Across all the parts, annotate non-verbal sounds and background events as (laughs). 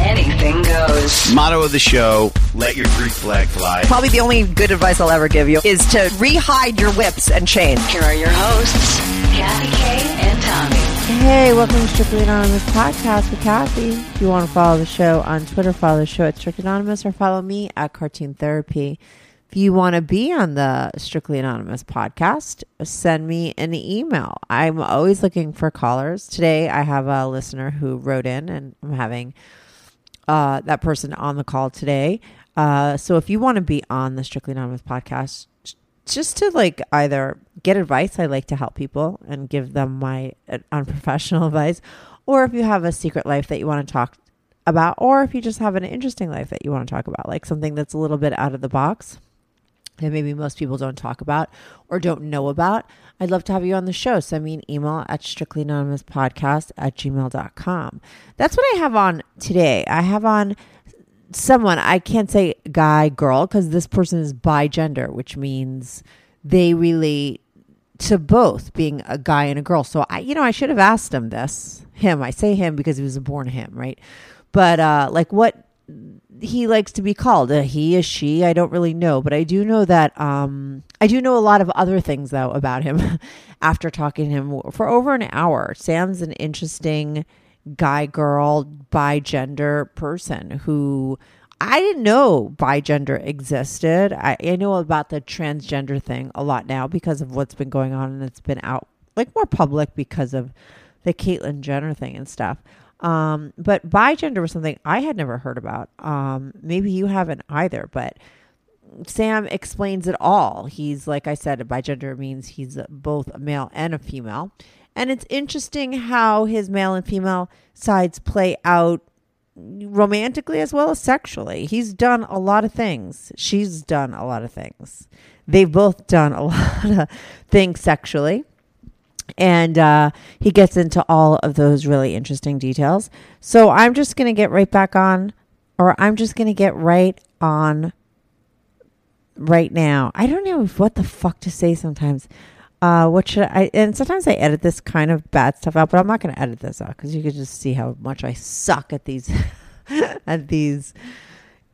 anything goes. Motto of the show: Let your Greek flag fly. Probably the only good advice I'll ever give you is to re-hide your whips and chains. Here are your hosts, Kathy Kay and Tommy. Hey, welcome to Strictly Anonymous podcast with Kathy. If you want to follow the show on Twitter, follow the show at Strictly Anonymous or follow me at Cartoon Therapy. If you want to be on the Strictly Anonymous podcast, send me an email. I'm always looking for callers. Today, I have a listener who wrote in, and I'm having uh, that person on the call today. Uh, so if you want to be on the Strictly Anonymous podcast, just to like either get advice, I like to help people and give them my uh, unprofessional (laughs) advice, or if you have a secret life that you want to talk about, or if you just have an interesting life that you want to talk about, like something that's a little bit out of the box that maybe most people don't talk about or don't know about, I'd love to have you on the show. Send me an email at strictlyanonymouspodcast at gmail.com. That's what I have on today. I have on someone, I can't say guy, girl, because this person is bi gender, which means they relate to both being a guy and a girl. So I, you know, I should have asked him this. Him, I say him because he was born him, right? But uh, like what he likes to be called, a he, a she, I don't really know, but I do know that um, I do know a lot of other things though about him. (laughs) after talking to him for over an hour, Sam's an interesting guy, girl, bi gender person who. I didn't know bi gender existed. I, I know about the transgender thing a lot now because of what's been going on and it's been out like more public because of the Caitlyn Jenner thing and stuff. Um, but bigender was something I had never heard about. Um, maybe you haven't either, but Sam explains it all. He's, like I said, a bigender means he's both a male and a female. And it's interesting how his male and female sides play out romantically as well as sexually. He's done a lot of things. She's done a lot of things. They've both done a (laughs) lot of things sexually. And uh, he gets into all of those really interesting details. So I'm just going to get right back on, or I'm just going to get right on right now. I don't know what the fuck to say sometimes. Uh, what should I? And sometimes I edit this kind of bad stuff out, but I'm not going to edit this out because you can just see how much I suck at these (laughs) at these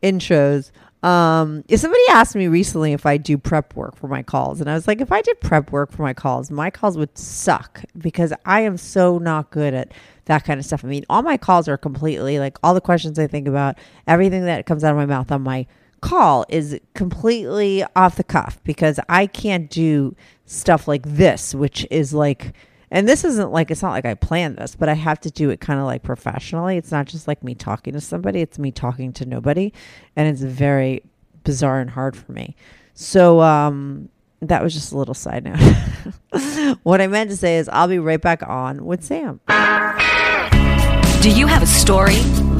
intros. Um, if somebody asked me recently if I do prep work for my calls, and I was like, if I did prep work for my calls, my calls would suck because I am so not good at that kind of stuff. I mean, all my calls are completely like all the questions I think about, everything that comes out of my mouth on my call is completely off the cuff because I can't do stuff like this, which is like, and this isn't like, it's not like I planned this, but I have to do it kind of like professionally. It's not just like me talking to somebody, it's me talking to nobody. And it's very bizarre and hard for me. So, um, that was just a little side note. (laughs) what I meant to say is, I'll be right back on with Sam. Do you have a story,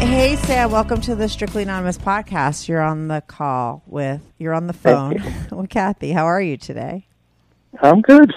Hey, Sam, welcome to the Strictly Anonymous podcast. You're on the call with, you're on the phone (laughs) with Kathy. How are you today? I'm good.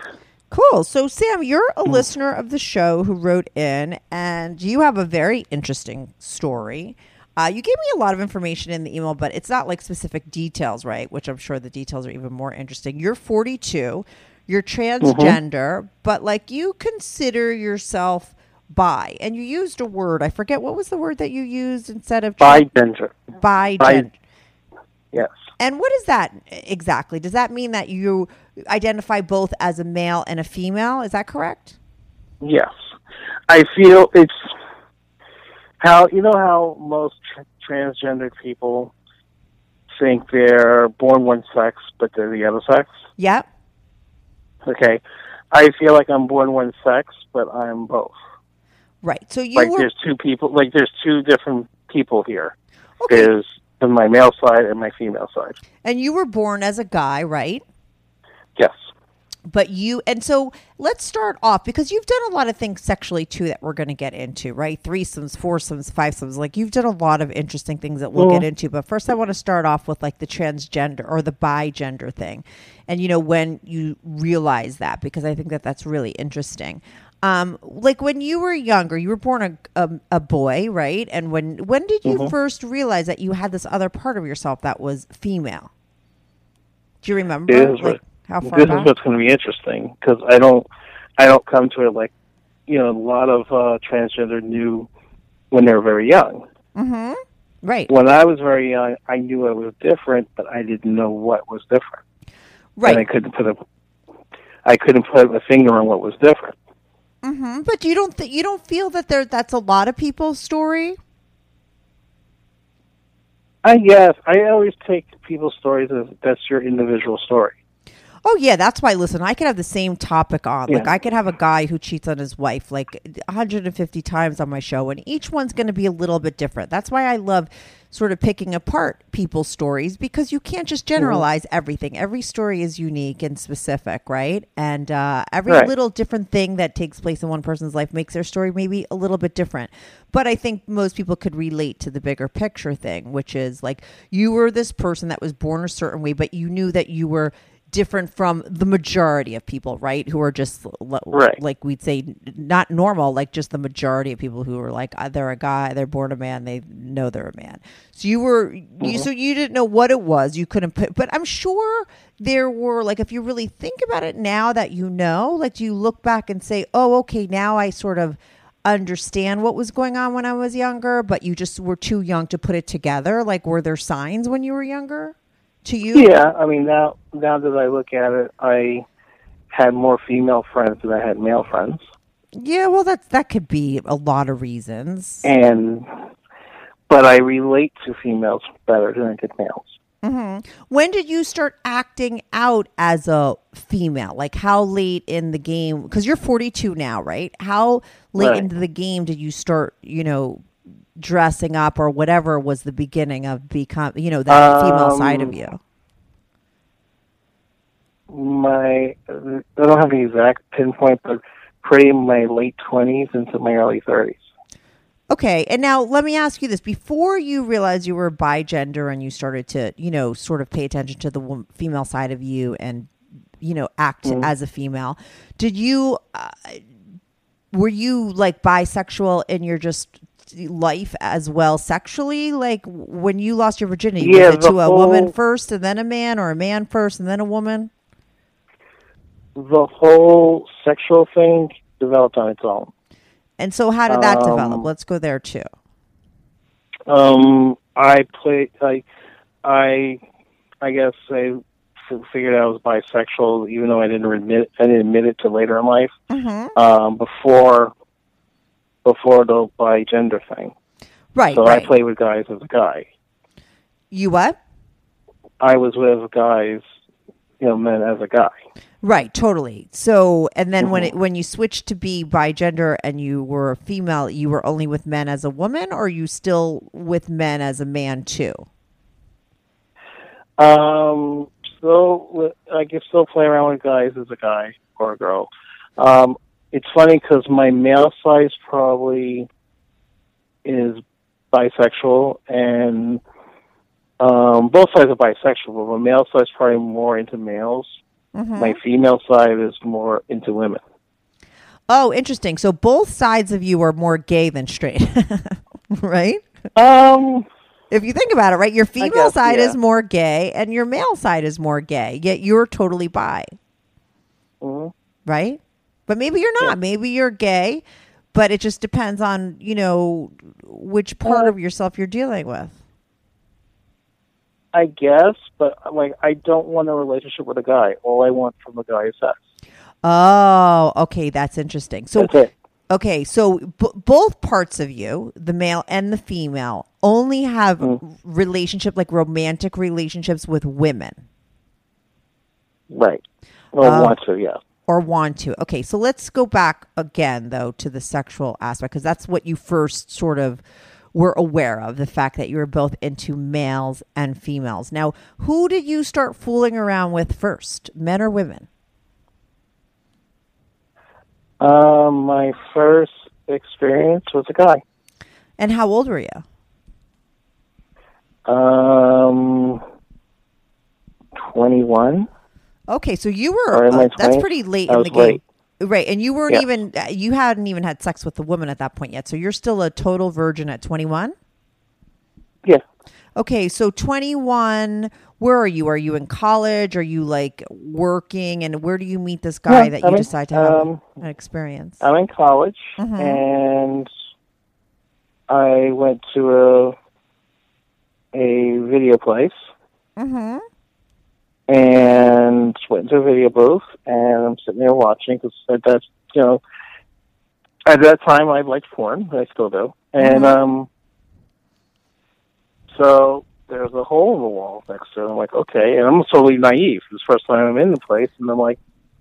Cool. So, Sam, you're a listener of the show who wrote in, and you have a very interesting story. Uh, you gave me a lot of information in the email, but it's not like specific details, right? Which I'm sure the details are even more interesting. You're 42. You're transgender, but like you consider yourself bi, and you used a word. I forget what was the word that you used instead of Bi gender. bi. Bi- Yes. And what is that exactly? Does that mean that you identify both as a male and a female? Is that correct? Yes. I feel it's how you know how most tr- transgender people think they're born one sex but they're the other sex. Yep. Okay. I feel like I'm born one sex but I'm both. Right. So you like were there's two people like there's two different people here. okay, There's my male side and my female side. and you were born as a guy, right? Yes. But you and so let's start off because you've done a lot of things sexually too that we're going to get into, right? Threesomes, foursomes, fivesomes. Like you've done a lot of interesting things that we'll get mm-hmm. into. But first, I want to start off with like the transgender or the bi gender thing, and you know when you realize that because I think that that's really interesting. Um, like when you were younger, you were born a, a, a boy, right? And when when did you first realize that you had this other part of yourself that was female? Do you remember? It is like what- how far this back? is what's going to be interesting because I don't, I don't come to it like, you know, a lot of uh, transgender knew when they were very young. right. When I was very young, I knew I was different, but I didn't know what was different, and I couldn't put a, I couldn't put a finger on what was different. Hmm But you don't th- you don't feel that there that's a lot of people's story? I guess I always take people's stories as that's your individual story. Oh yeah, that's why. Listen, I could have the same topic on. Like I could have a guy who cheats on his wife like 150 times on my show, and each one's going to be a little bit different. That's why I love sort of picking apart people's stories because you can't just generalize everything. Every story is unique and specific, right? And uh, every Right. little different thing that takes place in one person's life makes their story maybe a little bit different. But I think most people could relate to the bigger picture thing, which is like you were this person that was born a certain way, but you knew that you were different from the majority of people, right? Who are just l- Right. like we'd say not normal, like just the majority of people who are like uh, they're a guy, they're born a man, they know they're a man. So you were you so you didn't know what it was. You couldn't put but I'm sure there were like if you really think about it now that you know, like do you look back and say, "Oh, okay, now I sort of understand what was going on when I was younger, but you just were too young to put it together." Like were there signs when you were younger to you? Yeah, I mean now now that I look at it, I had more female friends than I had male friends, Yeah, well, that's that could be a lot of reasons. and but I relate to females better than I did males. Mm-hmm. When did you start acting out as a female? Like how late in the game? Because you're 42 now, right? How late Right. into the game did you start? You know, dressing up or whatever was the beginning of become? You know, that female side of Um, you. My I don't have the exact pinpoint, but pretty my late twenties into my early thirties. Okay, and now let me ask you this: Before you realized you were bi-gender and you started to, you know, sort of pay attention to the female side of you and, you know, act as a female, did you, uh, were you like bisexual in your just life as well sexually? Like when you lost your virginity, Yeah, was it to a woman first and then a man, or a man first and then a woman? The whole sexual thing developed on its own. And so, how did that develop? Um, Let's go there too. Um, I played. I, I, I guess I figured I was bisexual, even though I didn't admit. I didn't admit it to later in life. Mm-hmm. Um, before, before the bi gender thing. Right, So right. I play with guys as a guy. you what? I was with guys, you know, men as a guy. Right, totally. So, and then when Mm-hmm. it when you switched to be bi gender and you were a female, you were only with men as a woman, or you still with men as a man too? Um, still, I can still play around with guys as a guy or a girl. Um, it's funny because my male size probably is bisexual, and um, both sides are bisexual. But my male side is probably more into males. My female side is more into women. Oh, interesting. So both sides of you are more gay than straight, (laughs) right? Um, If you think about it, right, your female guess, side yeah. is more gay and your male side is more gay. Yet you're totally bi. Mhm. right? But maybe you're not. Yeah. Maybe you're gay, but it just depends on you know which part Uh, of yourself you're dealing with. I guess, but like I don't want a relationship with a guy. All I want from a guy is sex. Oh, okay, that's interesting. So That's. Okay, so b- both parts of you, the male and the female, only have Mm. relationship like romantic relationships with women Right. Well, Uh, want to, yeah. Or want to. Okay, so let's go back again though to the sexual aspect because that's what you first sort of were aware of the fact that you were both into males and females. Now, who did you start fooling around with first, men or women? Um, my first experience was a guy. And how old were you? Um, twenty-one. Okay, so you were uh, that's pretty late I in the game. late. Right, and you weren't Yeah. even uh, you hadn't even had sex with the woman at that point yet. So you're still a total virgin at 21? Yeah. Okay, so 21, where are you? Are you in college? Are you like working and where do you meet this guy Yeah, that you I'm in- decide to have um, an experience? I'm in college, Mhm. and I went to a a video place mhm. And went into a video booth, and I'm sitting there watching because at that you know at that time I liked porn, I still do, and Mhm. um, so there's a hole in the wall next to it. I'm like, okay, and I'm totally naive. It's the first time I'm in the place, and I'm like,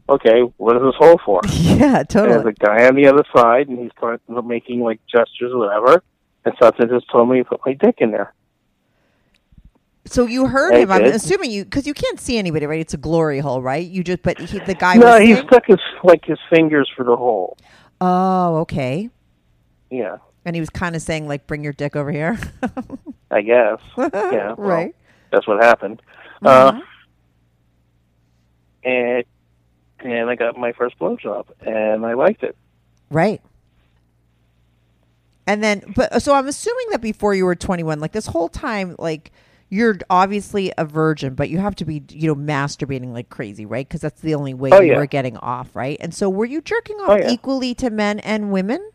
okay, what is this hole for? (laughs) Yeah, And there's a guy on the other side, and he's making like gestures or whatever. And something just told me to put my dick in there. So you heard I him. I'm assuming you cuz you can't see anybody, right? It's a glory hole, right? You just but he, the guy no, he stuck his like his fingers for the hole. Oh, okay. Yeah, And he was kind of saying like bring your dick over here. (laughs) I guess. Yeah, well, right. That's what happened. Mhm. Uh, and and I got my first blowjob, and I liked it. Right. And then, but so I'm assuming that before you were 21, like this whole time, like you're obviously a virgin, but you have to be, you know, masturbating like crazy, right? Because that's the only way Oh, you yeah. were getting off, right? And so, were you jerking off Oh, yeah. equally to men and women?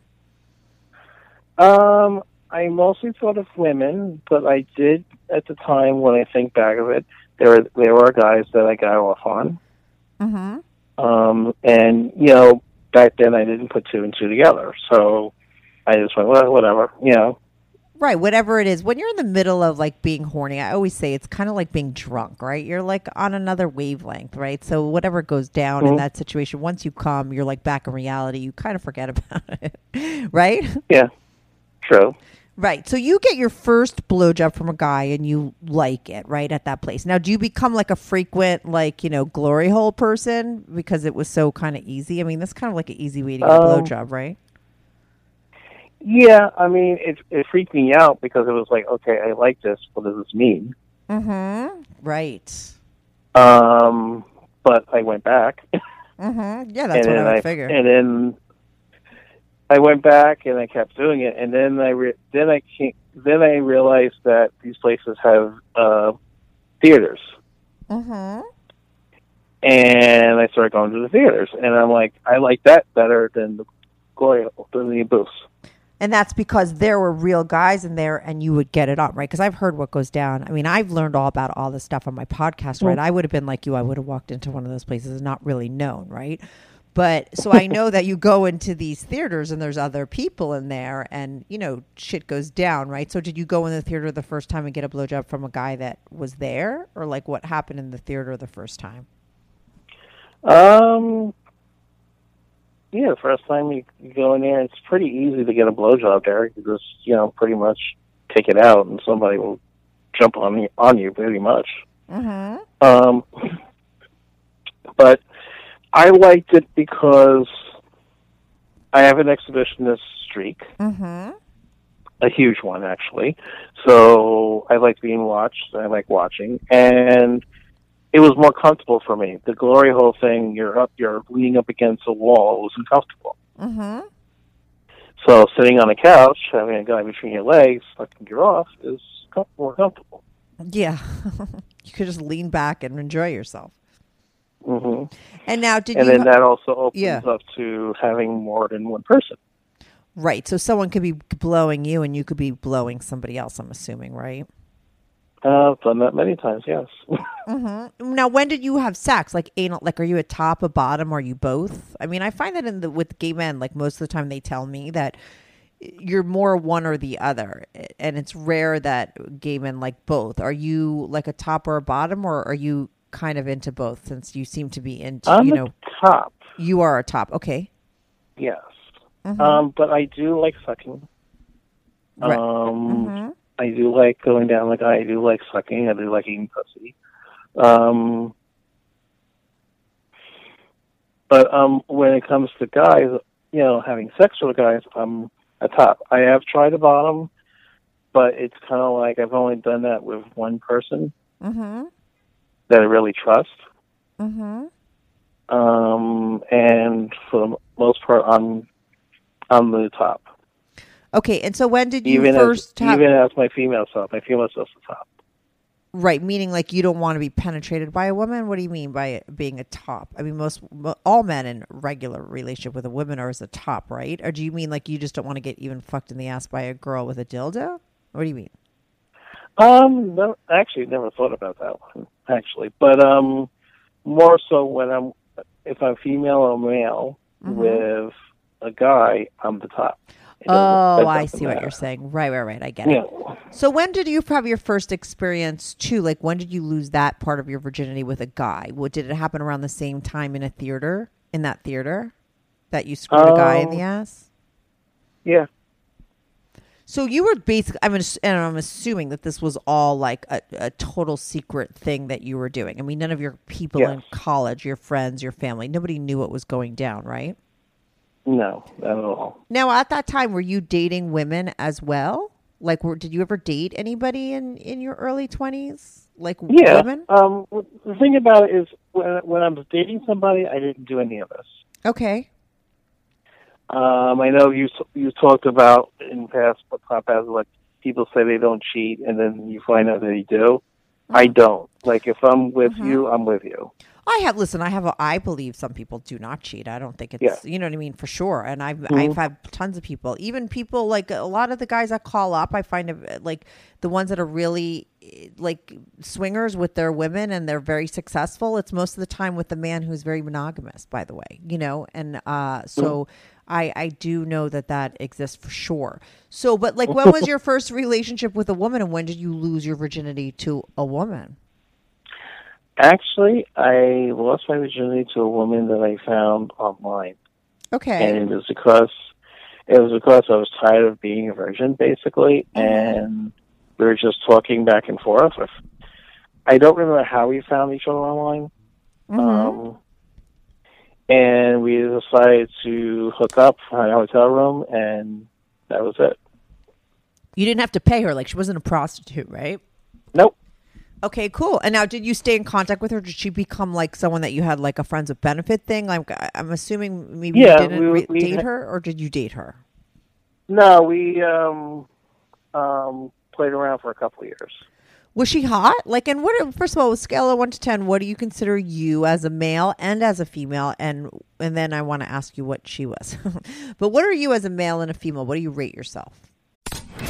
Um, I mostly thought of women, but I did at the time when I think back of it, there were there were guys that I got off on. Mm-hmm. Um, and you know, back then I didn't put two and two together, so I just went, well, whatever, you know. Right, whatever it is. When you're in the middle of like being horny, I always say it's kind of like being drunk, right? You're like on another wavelength, right? So whatever goes down in Mhm. that situation, once you come, you're like back in reality. You kind of forget (laughs) about it, right? Yeah, true. Right. So you get your first blowjob from a guy and you like it, right, at that place. Now, do you become like a frequent, like, you know, glory hole person because it was so kind of easy? I mean, that's kind of like an easy way to get a Um, blowjob, right? Yeah, I mean, it it freaked me out because it was like, okay, I like this. What does this mean? Mm-hmm. Right. Um, but I went back, Mm-hmm. (laughs) Yeah, that's and what I would I figure. and then I went back and I kept doing it, and then I re- then I came, then I realized that these places have uh, theaters, mm-hmm. and I started going to the theaters, and I'm like, I like that better than the glory than the booths. And that's because there were real guys in there and you would get it on, right? Because I've heard what goes down. I mean, I've learned all about all this stuff on my podcast, right? I would have been like you. I would have walked into one of those places and not really known, right? But so I know that you go into these theaters and there's other people in there and, you know, shit goes down, right? So did you go in the theater the first time and get a blowjob from a guy that was there? Or like what happened in the theater the first time? Um, yeah, the first time you, go in there, it's pretty easy to get a blowjob there. You just, you know, pretty much take it out, and somebody will jump on you, on you pretty much. Mm-hmm. Um, but I liked it because I have an exhibitionist streak, Mm-hmm. a huge one actually. So I like being watched. I like watching, and it was more comfortable for me. The glory hole thing, you're up, you're leaning up against a wall. It was uncomfortable. Mm-hmm. So sitting on a couch, having a guy between your legs, sucking you off, is com- more comfortable. Yeah. (laughs) you could just lean back and enjoy yourself. hmm And now, did And you then that also opens Yeah. up to having more than one person. right? So someone could be blowing you, and you could be blowing somebody else. I'm assuming, right? Uh, I've done that many times, yes. (laughs) Now, when did you have sex? Like anal? Like, are you a top, a bottom, or are you both? I mean, I find that in the with gay men, like most of the time, they tell me that you're more one or the other, and it's rare that gay men like both. Are you like a top or a bottom, or are you kind of into both? Since you seem to be into, I'm you know, top, you are a top. Okay, yes. Mm-hmm. Um, but I do like sucking. Right. Um, Mm-hmm. I do like going down like I do like sucking. I do like eating pussy. Um, but um, when it comes to guys, you know, having sex with guys, I'm a top. I have tried a bottom, but it's kind of like I've only done that with one person mm-hmm. that I really trust. Mm-hmm. Um, and for the most part, I'm I'm the top. Okay. And so, when did you Even first as have? even as my female self, my female self's the top. Right, meaning like you don't want to be penetrated by a woman. What do you mean by being a top? I mean, most all men in regular relationship with a woman are as a top, right? Or do you mean like you just don't want to get even fucked in the ass by a girl with a dildo? What do you mean? Um, no, actually, never thought about that one actually, but um, more so when I'm if I'm female or male Mm-hmm. with a guy, I'm the top. Oh, I see what you're saying. Right, right, right. I get it. So when did you have your first experience too? Like when did you lose that part of your virginity with a guy? What did it happen around the same time in a theater? In that theater, that you screwed a guy in the Um, ass? Yeah. So you were basically, I'm, and I'm assuming that this was all like a, a total secret thing that you were doing. I mean, none of your people Yes. in college, your friends, your family, nobody knew what was going down, right? No, not at all. Now, at that time, were you dating women as well? Like, were, did you ever date anybody in in your early twenties? Like Yeah. women? Um, the thing about it is when when I was dating somebody, I didn't do any of this. Okay. Um, I know you you talked about in past podcasts like people say they don't cheat, and then you find out that they do. I Mm-hmm. don't. Like if I'm with you, I'm with you. I have listen. I have. A, I believe some people do not cheat. I don't think it's Yeah. you know what I mean for sure. And I've I've had tons of people, even people like a lot of the guys that call up. I find uh, like the ones that are really eh, like swingers with their women and they're very successful. It's most of the time with the man who's very monogamous. By the way, you know, and uh, so. I, I do know that that exists for sure. So, but like, when was (laughs) your first relationship with a woman, and when did you lose your virginity to a woman? Actually, I lost my virginity to a woman that I found online, Okay. and it was because it was because I was tired of being a virgin, basically, and we were just talking back and forth. I don't remember how we found each other online. Um, and we decided to hook up in a hotel room, and that was it. You didn't have to pay her; like she wasn't a prostitute, right? Nope. Okay, cool. And now, did you stay in contact with her? Did she become like someone that you had like a friends with benefit thing? Like, I'm assuming maybe Yeah, you didn't we- we date her, or did you date her? No, we um, um, played around for a couple of years. Was she hot? Like, and what? First of all, with scale of one to ten, what do you consider you as a male and as a female? And and then I want to ask you what she was. (laughs) but what are you as a male and a female? What do you rate yourself?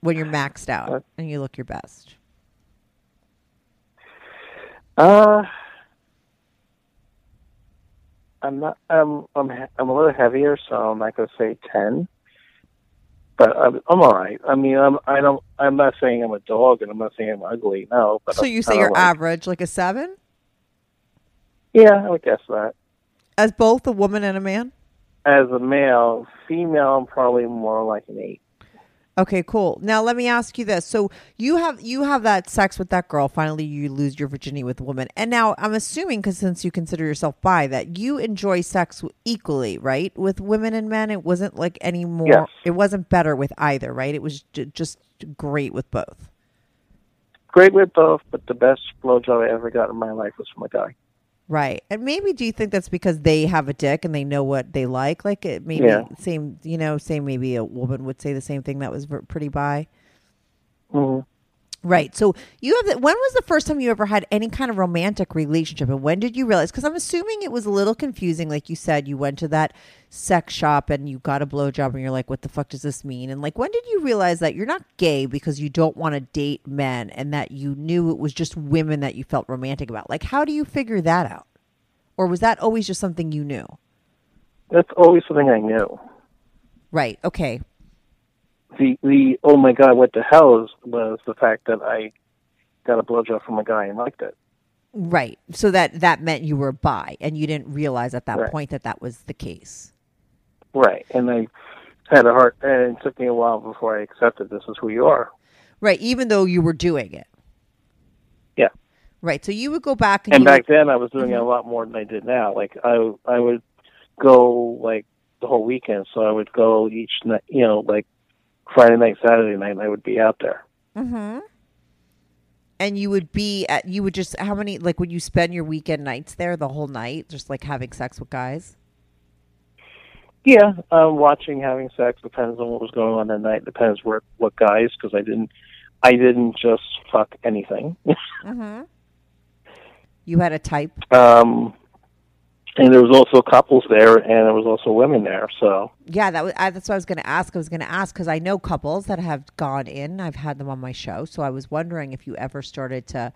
When you're maxed out and you look your best. Uh, I'm not. I'm. I'm. I'm a little heavier, so I'm not gonna say ten. But I'm. I'm all right. I mean, I'm. I don't. I'm not saying I'm a dog, and I'm not saying I'm ugly. No. But So I'm you say you're like- average, like a seven, Yeah, I would guess that. as both a woman and a man. As a male, female, I'm probably more like an eight. Okay, cool. Now let me ask you this: so you have you have that sex with that girl. Finally, you lose your virginity with a woman, and now I'm assuming because since you consider yourself bi, that you enjoy sex equally, right, with women and men. It wasn't like any more. Yes. It wasn't better with either, right? It was j- just great with both. Great with both, but the best blowjob I ever got in my life was from a guy. Right. And maybe do you think that's because they have a dick and they know what they like? Like it maybe Yeah. same, you know, same maybe a woman would say the same thing that was pretty bi. Mhm. Right. So you have that. When was the first time you ever had any kind of romantic relationship, and when did you realize? Because I'm assuming it was a little confusing. Like you said, you went to that sex shop and you got a blowjob, and you're like, "What the fuck does this mean?" And like, when did you realize that you're not gay because you don't want to date men, and that you knew it was just women that you felt romantic about? Like, how do you figure that out? Or was that always just something you knew? That's always something I knew. Right. Okay. The the oh my god, what the hell is was the fact that I got a blowjob from a guy and liked it. Right. So that that meant you were bi, and you didn't realize at that Right. point that that was the case. Right, and I had a heart, and it took me a while before I accepted this is who you are. Right. Even though you were doing it. Yeah. Right. So you would go back and, And back would, then, I was doing it a mm-hmm. lot more than I did now. Like I, I would go like the whole weekend. So I would go each night, you know, like Friday night, Saturday night, and I would be out there. Mm-hmm. And you would be at you would just how many like would you spend your weekend nights there the whole night just like having sex with guys? Yeah, um, watching, having sex depends on what was going on that night. Depends where what guys, because I didn't, I didn't just fuck anything. (laughs) mm-hmm. You had a type. um, and there was also couples there, and there was also women there. So Yeah, that was I, that's what I was going to ask. I was going to ask because I know couples that have gone in. I've had them on my show, so I was wondering if you ever started to,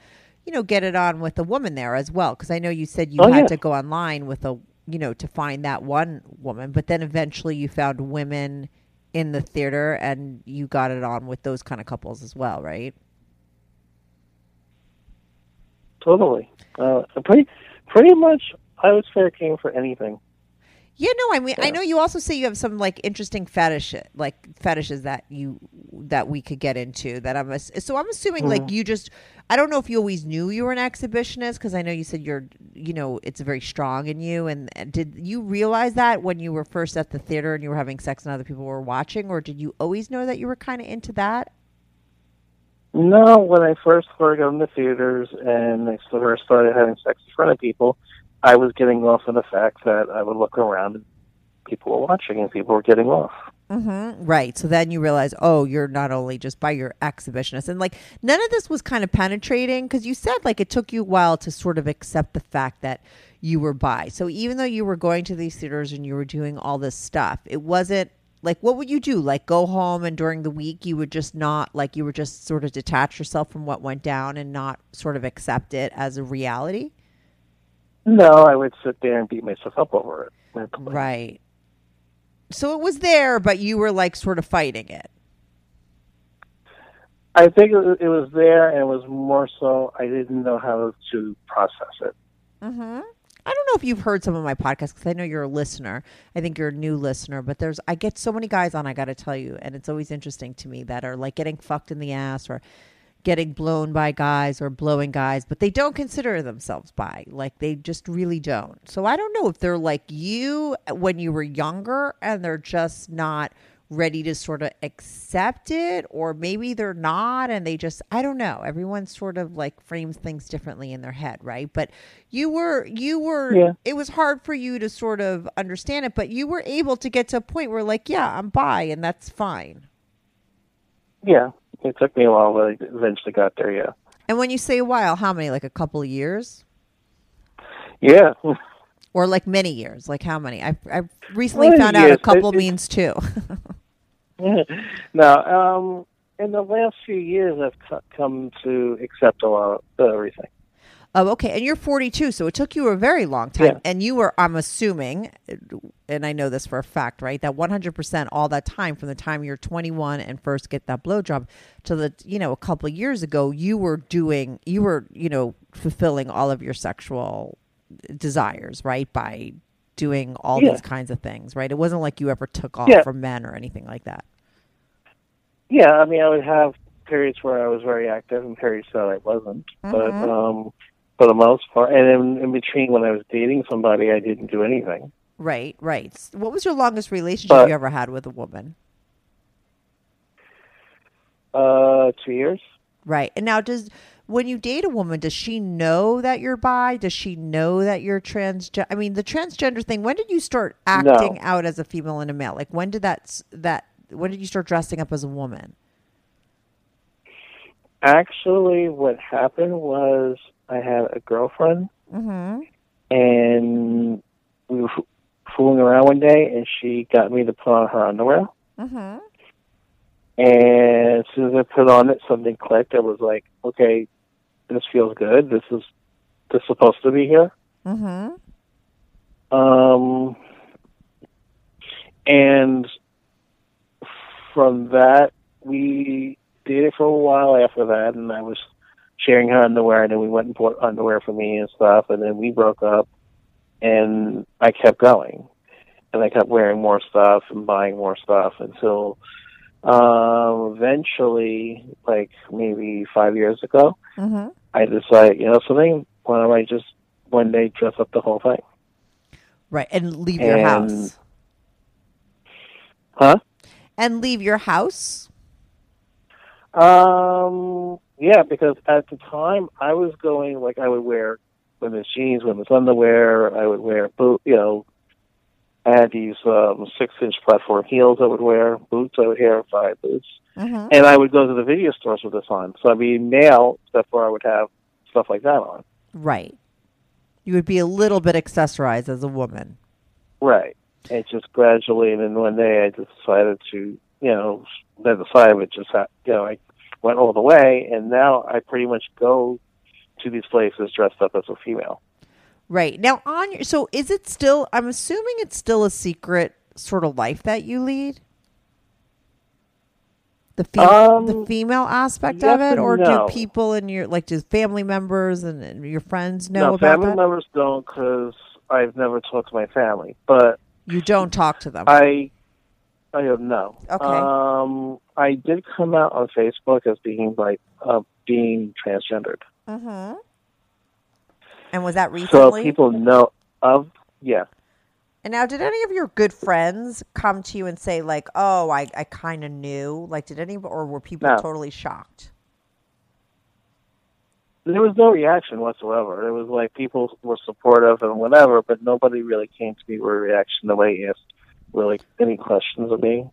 you know, get it on with a woman there as well. Because I know you said you Oh, had yeah. to go online with a, you know, to find that one woman, but then eventually you found women in the theater, and you got it on with those kind of couples as well, right? totally, uh, pretty, pretty much, I was fair game for anything. Yeah, no, I mean, I know you also say you have some like interesting fetish, like fetishes that you that we could get into. That I'm so I'm assuming like mm-hmm. you just. I don't know if you always knew you were an exhibitionist because I know you said you're, you know, it's very strong in you. And, and did you realize that when you were first at the theater and you were having sex and other people were watching, or did you always know that you were kind of into that? No, when I first started going to theaters and I first started having sex in front of people, I was getting off on the fact that I would look around and people were watching and people were getting off. Mm-hmm. Right. So then you realize, oh, you're not only just by your exhibitionist, and like none of this was kind of penetrating because you said like it took you a while to sort of accept the fact that you were bi. So even though you were going to these theaters and you were doing all this stuff, it wasn't like what would you do? Like go home and during the week you would just not like you were just sort of detach yourself from what went down and not sort of accept it as a reality. No, I would sit there and beat myself up over it. Right. So it was there, but you were like sort of fighting it. I think it was, there, and it was more so I didn't know how to process it. Hmm. I don't know if you've heard some of my podcasts because I know you're a listener. I think you're a new listener, but there's I get so many guys on. I got to tell you, and it's always interesting to me that are like getting fucked in the ass or getting blown by guys or blowing guys, but they don't consider themselves bi. Like they just really don't. So I don't know if they're like you when you were younger and they're just not ready to sort of accept it or maybe they're not and they just I don't know. Everyone sort of like frames things differently in their head, right? But you were you were Yeah. it was hard for you to sort of understand it, but you were able to get to a point where like, yeah, I'm bi and that's fine. Yeah, it took me a while, but I eventually got there. Yeah, And when you say a while, how many? Like a couple of years? yeah. (laughs) Or like many years? Like how many? I I recently Well, found out a couple it- means two. (laughs) (laughs) no, um, in the last few years, I've co- come to accept a lot of everything. Oh, okay. And you're 42, so it took you a very long time. Yeah. And you were, I'm assuming, and I know this for a fact, right? That 100% all that time from the time you're 21 and first get that blowjob to the, you know, a couple of years ago, you were doing, you were, you know, fulfilling all of your sexual desires, right? By doing all Yeah. these kinds of things, right? It wasn't like you ever took off Yeah. from men or anything like that. Yeah, I mean, I would have periods where I was very active and periods that I wasn't. But Mhm. um, for the most part, and in, in between when I was dating somebody, I didn't do anything. Right, right. What was your longest relationship But- you ever had with a woman? Uh, two years. Right. And now does when you date a woman, does she know that you're bi? Does she know that you're transgender? I mean, the transgender thing, when did you start acting out as a female and a male? Like when did that that when did you start dressing up as a woman? Actually, what happened was I had a girlfriend, Mhm. and we were f- fooling around one day, and she got me to put on her underwear. Mhm. And as soon as I put on it, something clicked. I was like, okay, this feels good. This is this is supposed to be here. Mhm. Um, and from that, we dated for a while after that, and I was sharing her underwear, and then we went and bought underwear for me and stuff, and then we broke up, and I kept going, and I kept wearing more stuff and buying more stuff until um, eventually, like maybe five years ago, Mhm. I decided, you know, something. Why don't I just one day dress up the whole thing? Right. And leave your house. Huh? And leave your house? Um, yeah, because at the time I was going like I would wear women's jeans, women's underwear. I would wear boot, you know. I had these um, six-inch platform heels I would wear, boots I would wear, five boots, Mhm. and I would go to the video stores with this on. So I'd be male, except for I would have stuff like that on. Right. You would be a little bit accessorized as a woman. Right. And just gradually, and then one day I just decided to, you know, then of it just, ha- you know, I went all the way, and now I pretty much go to these places dressed up as a female. Right. Now on your so is it still I'm assuming it's still a secret sort of life that you lead? The fe- Um, the female aspect yes of it or no. do people and your like do family members and, and your friends know no, about family that? members don't because I've never talked to my family, but you don't talk to them. I, I don't know. Okay. Um, I did come out on Facebook as being like uh, being transgendered, Mhm. And was that recently? so people know of. Yeah. and now did any of your good friends come to you and say like, "Oh, I I kind of knew." Like did any or were people No. totally shocked? there was no reaction whatsoever. It was like people were supportive and whatever, but nobody really came to me with a reaction the way asked really any questions of me.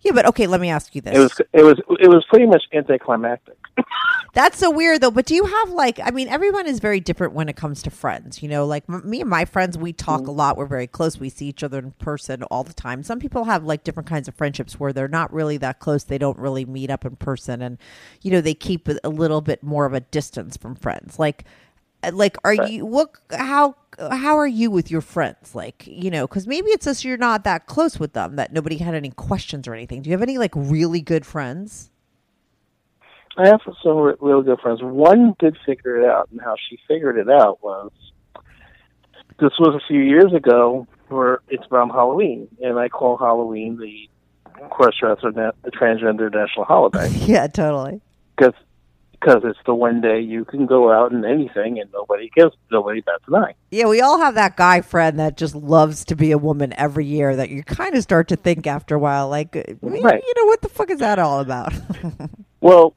Yeah, but okay, let me ask you this. It was it was it was pretty much anticlimactic. (laughs) That's so weird though. But do you have like, I mean, everyone is very different when it comes to friends. You know, like m- me and my friends, we talk Mm. a lot. We're very close. We see each other in person all the time. Some people have like different kinds of friendships where they're not really that close. They don't really meet up in person, and you know, they keep a little bit more of a distance from friends. Like, like, are you what? How how are you with your friends? Like, you know, because maybe it's just you're not that close with them that nobody had any questions or anything. Do you have any like really good friends? I have some re- real good friends. One did figure it out, and how she figured it out was this was a few years ago where it's around Halloween, and I call Halloween the cross-dresser na- the transgender national holiday (laughs) Yeah, totally. because because it's the one day you can go out and anything and nobody gives nobody bats an eye. Yeah, we all have that guy friend that just loves to be a woman every year that you kind of start to think after a while, like, Right. you know, what the fuck is that all about? (laughs) Well,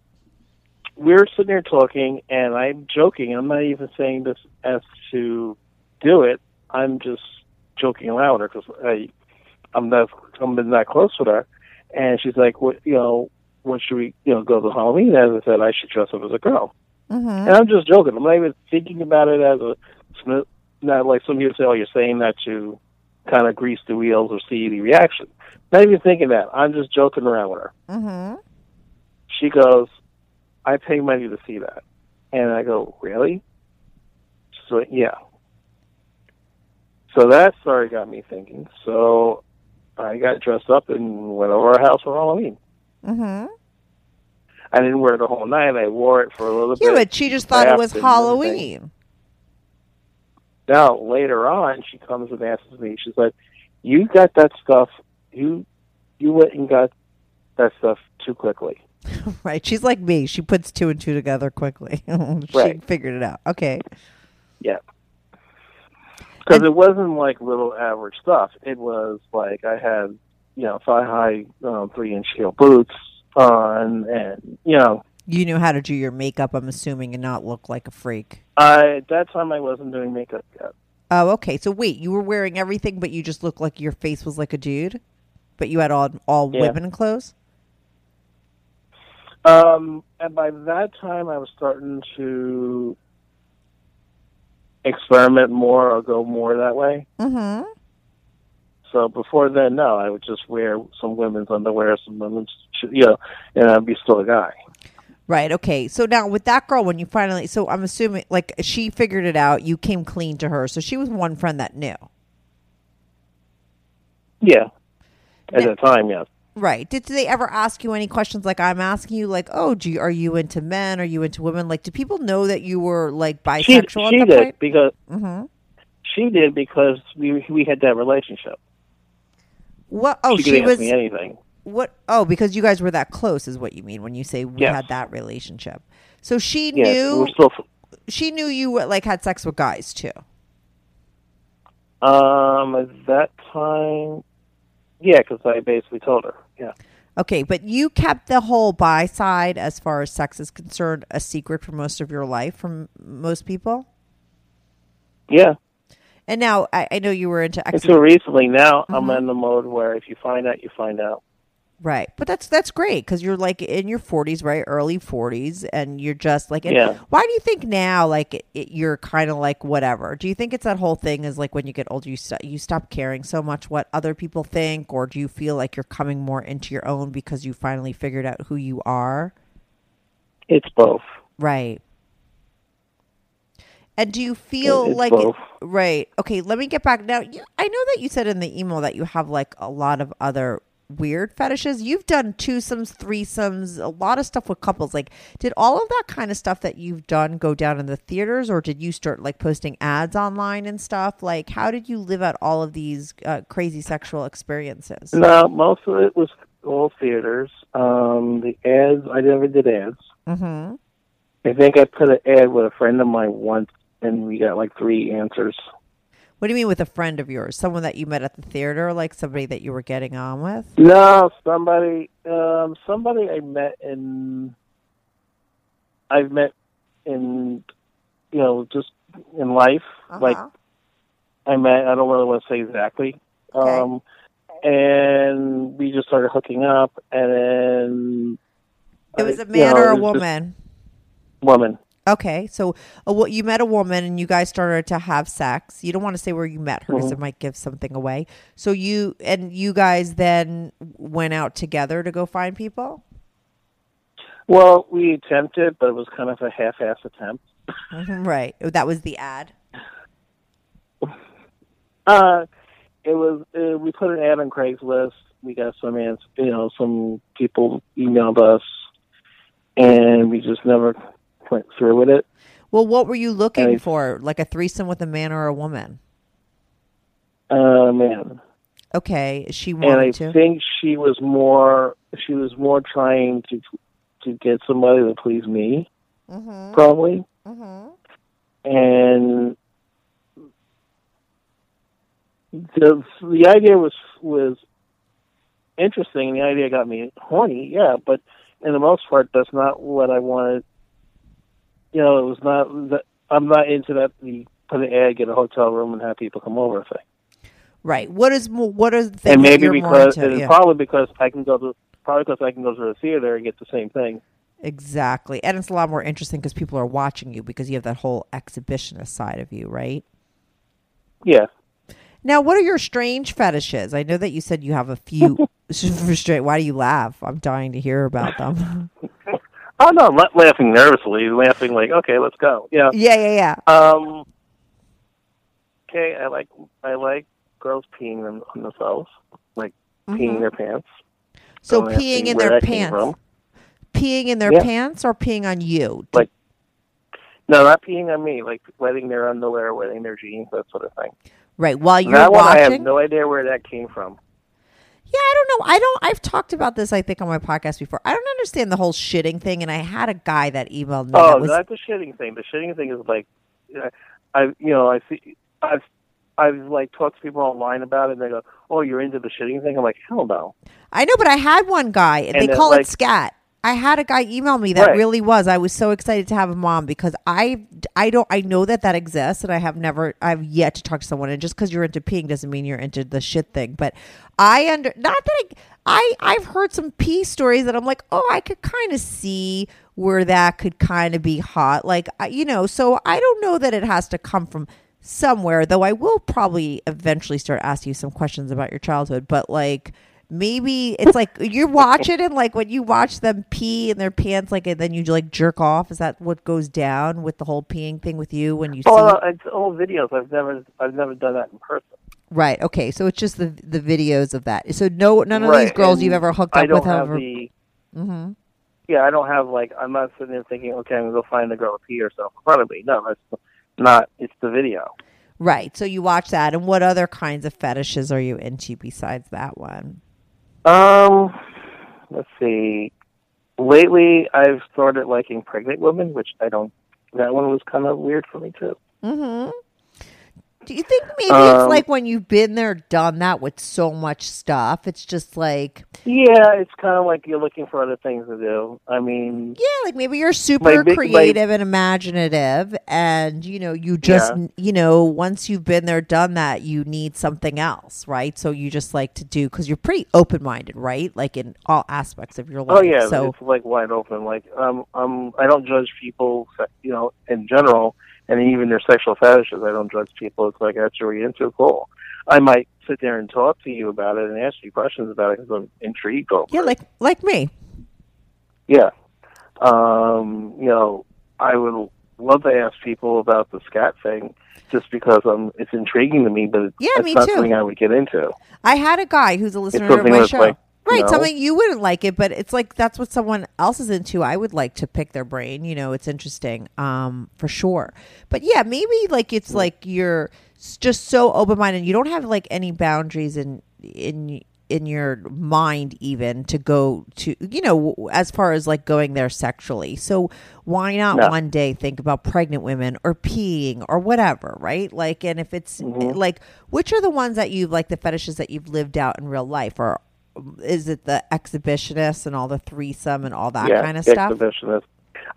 we're sitting here talking, and I'm joking. I'm not even saying this as to do it. I'm just joking around her because I, I'm not, I'm not close with her. And she's like, "What, you know, when should we, you know, go to Halloween?" As I said, I should dress up as a girl. mm-hmm. And I'm just joking. I'm not even thinking about it as a, not like some people say, "Oh, you're saying that to kind of grease the wheels or see the reaction." Not even thinking that. I'm just joking around with her Mm-hmm. she goes, I pay money to see that. And I go, really? She's like, yeah. So that story got me thinking. So I got dressed up and went over our house for Halloween. Mm-hmm. I didn't wear it the whole night. I wore it for a little Yeah, bit. Yeah, but she just thought it was laughed and everything. Halloween. Now, later on, she comes and asks me, she's like, you got that stuff, you you went and got that stuff too quickly. (laughs) Right. She's like me. She puts two and two together quickly. (laughs) she Right. figured it out. Okay. Yeah. Because it wasn't like little average stuff. It was like I had, you know, thigh high, um, three inch heel boots on, and you know, You knew how to do your makeup, I'm assuming, and not look like a freak. I at that time I wasn't doing makeup yet. Oh, okay. So wait, you were wearing everything, but you just looked like your face was like a dude, but you had all all Yeah. women clothes. Um, and by that time I was starting to experiment more or go more that way. Mm-hmm. So before then, no, I would just wear some women's underwear, some women's, you know, and I'd be still a guy. Right. Okay. So now with that girl, when you finally, so I'm assuming like she figured it out. You came clean to her, so she was one friend that knew. Yeah. At the time, yes. Right. Did they ever ask you any questions like I'm asking you? Like, oh, do you, are you into men? Are you into women? Like, do people know that you were like bisexual she that did point? because Mm-hmm. she did because we we had that relationship. What? Oh, she, she, was me anything. What? Oh, because you guys were that close, is what you mean when you say we Yes. had that relationship. So she Yes, knew we're still. she knew you like had sex with guys too. Um, at that time, yeah, because I basically told her. Yeah. Okay, but you kept the whole bi side as far as sex is concerned a secret for most of your life from most people. Yeah. And now I, I know you were into ex- Until recently, now I'm Mhm. in the mode where if you find out, you find out. Right, but that's that's great because you're like in your 40s, right, early 40s, and you're just like, Yeah. Why do you think now, like it, it- you're kind of like whatever? Do you think it's that whole thing is like when you get older, you st- you stop caring so much what other people think, or do you feel like you're coming more into your own because you finally figured out who you are? It's both. Right. And do you feel It's like both. right? Okay, let me get back now. You, I know that you said in the email that you have like a lot of other weird fetishes. You've done twosomes, threesomes, a lot of stuff with couples. Like, did all of that kind of stuff that you've done go down in the theaters, or did you start like posting ads online and stuff? Like, how did you live out all of these uh, crazy sexual experiences? No, most of it was all theaters. Um, the ads, I never did ads. Mm-hmm. I think I put an ad with a friend of mine once, and we got like three answers. What do you mean with a friend of yours? Someone that you met at the theater, like somebody that you were getting on with? No, somebody, um, somebody I met in, I've met in, you know, just in life. Like Uh-huh. I met, I don't really want to say exactly. Okay. Um, and we just started hooking up, and then It was I- a you man know, or a it was just woman? Woman. Okay, so uh, what you met a woman and you guys started to have sex. You don't want to say where you met her because Mhm. it might give something away. So you and you guys then went out together to go find people. Well, we attempted, but it was kind of a half-ass attempt. Mhm, right, that was the ad. (laughs) Uh, it was. Uh, we put an ad on Craigslist. We got some, you know, some people emailed us, and we just never went through with it. Well, what were you looking I- for? Like a threesome with a man or a woman? Uh, man. Okay, she wanted and I to. think she was more she was more trying to to get somebody to please me, Mm-hmm. probably. Mm-hmm. And the the idea was was interesting. The idea got me horny, yeah, but in the most part, that's not what I wanted. You know, it was not. that I'm not into that. The put an ad, get a hotel room, and have people come over thing. Right. What is what are the things and that maybe because and Yeah. probably because I can go to probably because I can go to the theater and get the same thing. Exactly. And it's a lot more interesting because people are watching you because you have that whole exhibitionist side of you, right? Yeah. Now, what are your strange fetishes? I know that you said you have a few. (laughs) straight. Why do you laugh? I'm dying to hear about them. (laughs) Oh no, I'm not laughing nervously. Laughing like, okay, let's go. Yeah. yeah, yeah, yeah. Um. Okay, I like I like girls peeing them on themselves, like peeing their pants. Mm-hmm. So Don't peeing in their pants. Peeing in their Yeah. pants or peeing on you? Like- No, not peeing on me. Like wetting their underwear, wetting their jeans, that sort of thing. right. While you're that one, I have no idea where that came from. Yeah, I don't know. I don't. I've talked about this. I think on my podcast before. I don't understand the whole shitting thing. And I had a guy that emailed me. Oh, that was, not the shitting thing. The shitting thing is like, I you know I see I've I've like talked to people online about it. and They go, "Oh, you're into the shitting thing." I'm like, "Hell no." I know, but I had one guy. and They it, call like- it scat. I had a guy email me that Right. really was. I was so excited to have a mom because I I don't I know that that exists and I have never I've yet to talk to someone and just because you're into peeing doesn't mean you're into the shit thing. But I under not that I I I've heard some pee stories that I'm like oh I could kind of see where that could kind of be hot like you know so I don't know that it has to come from somewhere though I will probably eventually start asking you some questions about your childhood but like maybe it's like you watch it and like when you watch them pee in their pants like and then you like jerk off is that what goes down with the whole peeing thing with you when you see Oh, it's all videos. I've never I've never done that in person. right okay so it's just the the videos of that so no none of these girls and you've ever hooked I up don't with have have the hmm yeah. I don't have like I'm not sitting there thinking, okay, I'm gonna go find the girl to pee herself in front of me. No, that's not. It's the video. right so you watch that and what other kinds of fetishes are you into besides that one Um, let's see. Lately, I've started liking pregnant women, which I don't. That one was kind of weird for me too. mm-hmm do you think maybe it's Um, like when you've been there done that with so much stuff it's just like Yeah, it's kind of like you're looking for other things to do. I mean, Yeah, like maybe you're super big- my- creative and imaginative, and you know, you just, Yeah. you know, once you've been there, done that, you need something else, right? So you just like to do because you're pretty open minded, right? Like in all aspects of your life. oh yeah, So it's like wide open. Like um, um, I don't judge people, you know, in general, and even their sexual fetishes. I don't judge people. It's like that's what you're into. Cool. I might sit there and talk to you about it and ask you questions about it because I'm intrigued over yeah, like like me. Yeah. Um, you know, I would love to ask people about the scat thing just because um it's intriguing to me, but it's, Yeah, it's me not too. something I would get into. I had a guy who's a listener of my show. like, right, something you wouldn't like it, but it's like that's what someone else is into. I would like to pick their brain. You know, it's interesting, um, for sure. But yeah, maybe like it's like you're just so open minded. You don't have like any boundaries in in in your mind even to go to you know as far as like going there sexually so why not No. one day think about pregnant women or peeing or whatever right like and if it's Mm-hmm. like which are the ones that you've like the fetishes that you've lived out in real life or is it the exhibitionist and all the threesome and all that yeah, kind of stuff exhibitionist.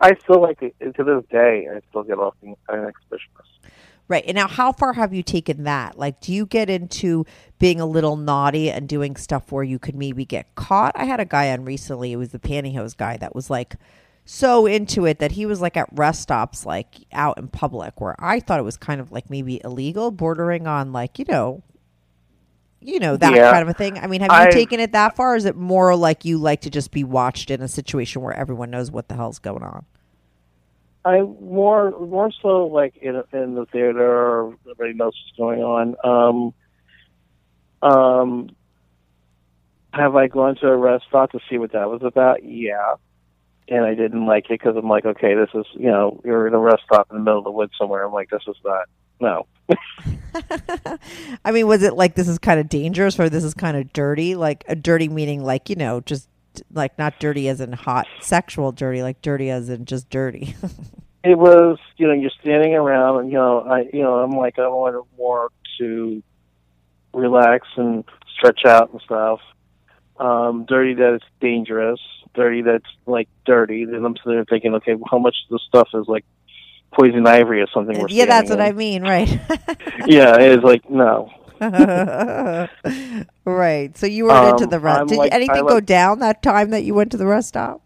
I still like it to this day. I still get off being an exhibitionist. Right. And now, how far have you taken that? Like, do you get into being a little naughty and doing stuff where you could maybe get caught? I had a guy on recently, it was the pantyhose guy, that was like so into it that he was like at rest stops, like out in public, where I thought it was kind of like maybe illegal, bordering on like, you know, you know, that Yeah. kind of a thing. I mean, have you I've- taken it that far? Or is it more like you like to just be watched in a situation where everyone knows what the hell's going on? I more more so like in in the theater, everybody knows what's going on. Um, um, have I gone to a restaurant to see what that was about? Yeah, and I didn't like it because I'm like, okay, this is you know, you're in a rest stop in the middle of the woods somewhere. I'm like, this is not no. (laughs) I mean, was it like this is kind of dangerous or this is kind of dirty? Like a dirty meaning like, you know, just like not dirty as in hot sexual dirty, like dirty as in just dirty. (laughs) It was, you know, you're standing around, and you know, I, you know, I'm like, I wanted more to relax and stretch out and stuff. Um, dirty that it's dangerous. Dirty that's like dirty. Then I'm sitting there thinking, okay, how much of this stuff is like poison ivy or something? We're yeah, that's what I mean, right? in? (laughs) Yeah, it's like no. (laughs) right. So you were into Um, the rest. I'm Did like- anything I go like- down that time that you went to the rest stop?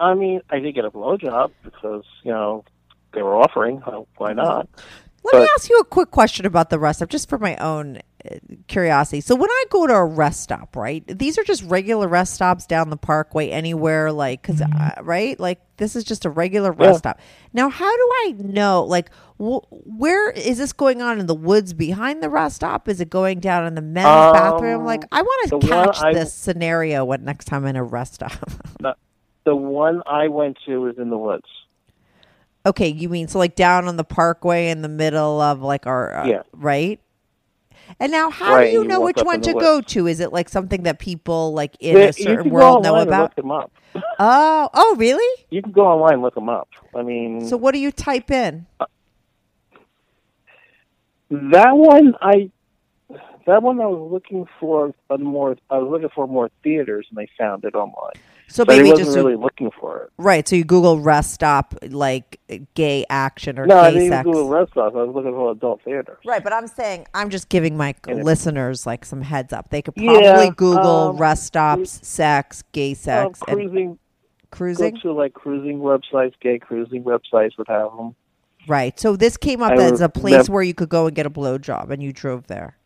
I mean, I did get a blowjob because you know they were offering. Uh, Why not? Let me ask you a quick question about the rest stop, just for my own curiosity. So, when I go to a rest stop, right? These are just regular rest stops down the parkway, anywhere, like, because, uh, right? Like, this is just a regular rest Yeah. stop. Now, how do I know, like, wh- where is this going on in the woods behind the rest stop? Is it going down in the men's Um, bathroom? Like, I want to catch I- this scenario when next time I'm in a rest stop. (laughs) The one I went to was in the woods. Okay, you mean so like down on the parkway in the middle of like our uh, Yeah. right? And now, how Right, do you you know which one to go to? Is it like something that people like in Yeah, a certain world know about? Look them up. Oh, oh, really? You can go online and look them up. I mean, So, what do you type in? Uh, that one I that one I was looking for a more I was looking for more theaters and I found it online. So But maybe wasn't just really looking for it. right. So you Google rest stop like gay action or No, I didn't sex. Google rest Sox. I was looking for adult theaters. Right, but I'm saying I'm just giving my And listeners like some heads up. They could Yeah, probably Google um, rest stops, sex, gay Um, sex, and cruising, cruising. go to like cruising websites, gay cruising websites would have them. Right. So this came up I as a place nev- where you could go and get a blowjob, and you drove there.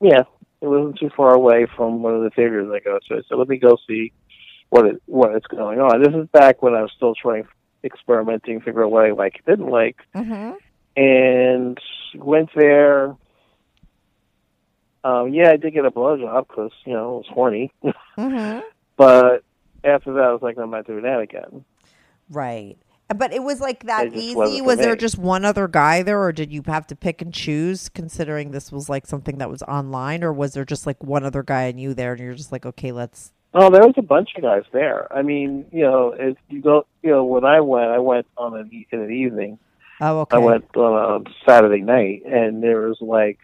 Yeah, it wasn't too far away from one of the theaters I go to. So let me go see what it what is going on. This is back when I was still trying experimenting, figure out what I like, didn't like, Mm-hmm. and went there. Um, yeah, I did get a blowjob because you know it was horny, (laughs) Mm-hmm. but after that I was like, I'm not doing that again. Right. But it was like that easy. Was there me. just one other guy there, or did you have to pick and choose? Considering this was like something that was online, or was there just like one other guy and you there, and you're just like, okay, let's. Oh, there was a bunch of guys there. I mean, you know, if you go, you know, when I went, I went on an in an evening. Oh, okay. I went on a Saturday night, and there was like,